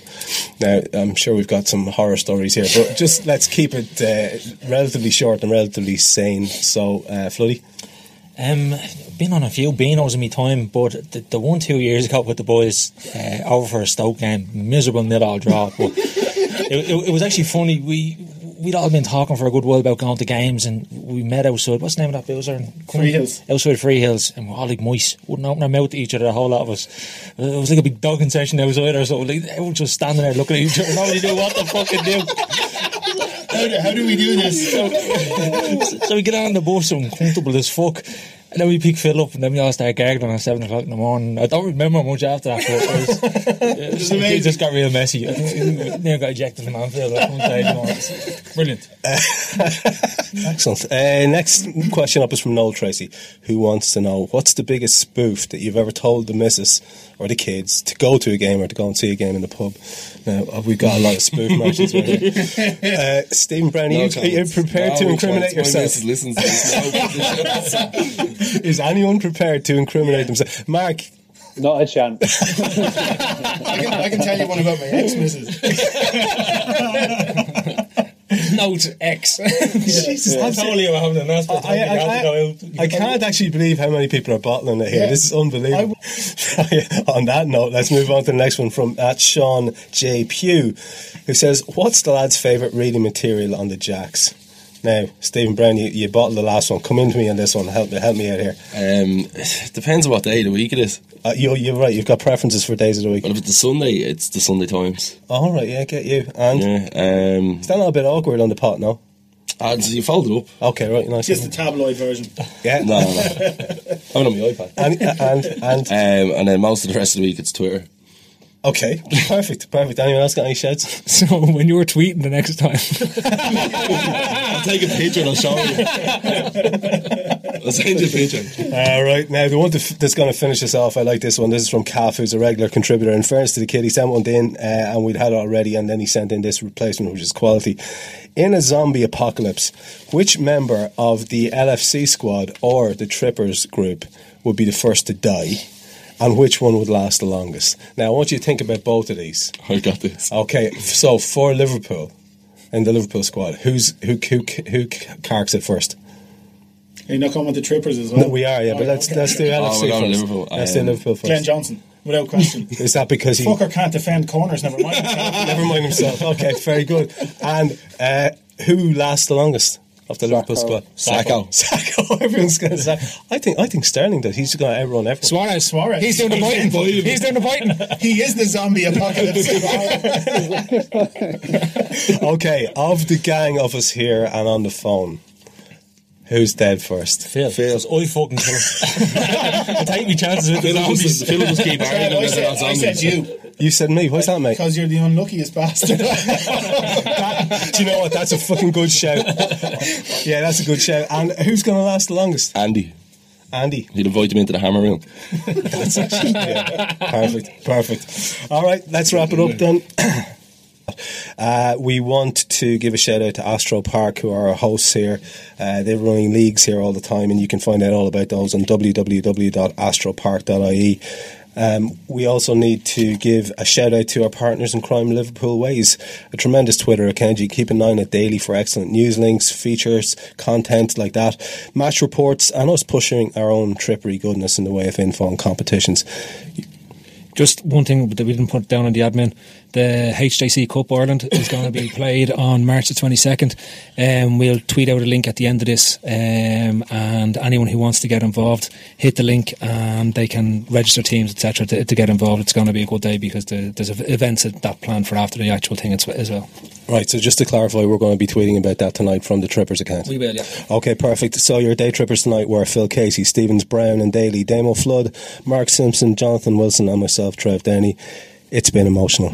Now, I'm sure we've got some horror stories here, but just let's keep it uh, relatively short and relatively sane. So, uh, Floody, Um, I've been on a few beanos in my time, but the, the one two years ago with the boys uh, over for a Stoke game, miserable nil all draw. But it, it, it was actually funny. We we'd all been talking for a good while about going to games, and we met outside. What's the name of that boozer? Free Hills. Outside Free Hills, and we're all like mice. Wouldn't open our mouth to each other. A whole lot of us. It was like a big dogging session outside or so. Like everyone just standing there looking at each other. Nobody knew what to fucking do. How do, how do we do this? so we get on the boat, and comfortable as fuck. And then we pick Phil up and then we all start gargling at 7 o'clock in the morning. I don't remember much after that, but it, was, it, was, it just got real messy. I think we near got ejected from Anfield at one stage. You know. Brilliant. excellent. Uh, next question up is from Noel Tracy, who wants to know what's the biggest spoof that you've ever told the missus or the kids to go to a game or to go and see a game in the pub. Now we've got a lot of spoof matches. right here. Uh, Stephen Brown, are, you, are you prepared No to chance. incriminate My yourself? missus listens to this. Is anyone prepared to incriminate themselves? Mark, Not a chance. I can, I can tell you one about my ex missus. Note X. Jesus, I I'm told you about having an aspect. I, I, I, I can't actually believe how many people are bottling it here. Yeah. This is unbelievable. on that note, let's move on to the next one from at Sean J. Pugh, who says, What's the lad's favourite reading material on the jacks? Now, Stephen Brown, you, you bottled the last one. Come into me on this one. Help me, help me out here. Um, depends what day of the week it is. Uh, you, you're right. You've got preferences for days of the week. But if it's a Sunday, it's the Sunday Times. All right, yeah, get you. And Yeah. Um, is that not a bit awkward on the pot? No. and so you fold it up. Okay, right, nice. Just the tabloid version. yeah. No, no, no. I'm on my iPad. And and and Um, and then most of the rest of the week, it's Twitter. Okay, perfect, perfect. Anyone else got any shouts? So when you were tweeting the next time, I'll take a picture and I'll show you. I'll send you a picture. All right, now the one that's going to finish us off, I like this one. This is from Calf, who's a regular contributor. In fairness to the kid, he sent one in, uh, and we'd had it already, and then he sent in this replacement, which is quality. In a zombie apocalypse, which member of the LFC squad or the Trippers group would be the first to die? And which one would last the longest? Now, I want you to think about both of these. I got this. Okay, so for Liverpool, in the Liverpool squad, who's who who who carks it first? Are you not coming with the trippers as well? No, we are, yeah, but let's let's do Oh, LFC we're going first. Liverpool. Let's do Um, Liverpool first. Glenn Johnson, without question. Is that because he Fucker can't defend corners, never mind. never mind himself? Okay, very good. And uh, who lasts the longest of the Liverpool squad? Sakho. Sakho. Everyone's going to say. I think I think Sterling does. He's going to outrun everyone. Suarez, Suarez. he's doing the biting. He's doing the biting. he is the zombie apocalypse. okay, of the gang of us here and on the phone, who's dead first? Phil. Phil. I fucking kill him. I take me chances with the zombies. just, Phil just keep I arguing said, about I said you You said me. What's that, mate? because you're the unluckiest bastard. Do you know what? That's a fucking good shout. yeah, that's a good shout. And who's going to last the longest? Andy. Andy. He'll invite him into the hammer room. That's actually yeah, perfect. Perfect. All right, let's wrap it up then. Uh, we want to give a shout out to Astro Park, who are our hosts here. Uh, they're running leagues here all the time, and you can find out all about those on www.astropark.ie. Um, we also need to give a shout out to our partners in crime, Liverpool Ways, a tremendous Twitter account. You keep an eye on it daily for excellent news links, features, content like that, match reports, and us pushing our own trippery goodness in the way of info and competitions. Just one thing that we didn't put down on the admin: the HJC Cup Ireland is going to be played on March the twenty second. Um, we'll tweet out a link at the end of this, um, and anyone who wants to get involved, hit the link, and they can register teams, etc., to, to get involved. It's going to be a good day because the, there's events that that planned for after the actual thing as as well. Right, so just to clarify, we're going to be tweeting about that tonight from the Trippers account. We will, yeah. Okay, perfect. So your day trippers tonight were Phil Casey, Stevens Brown and Daly, Damo Flood, Mark Simpson, Jonathan Wilson, and myself, Trev Downey. It's been emotional.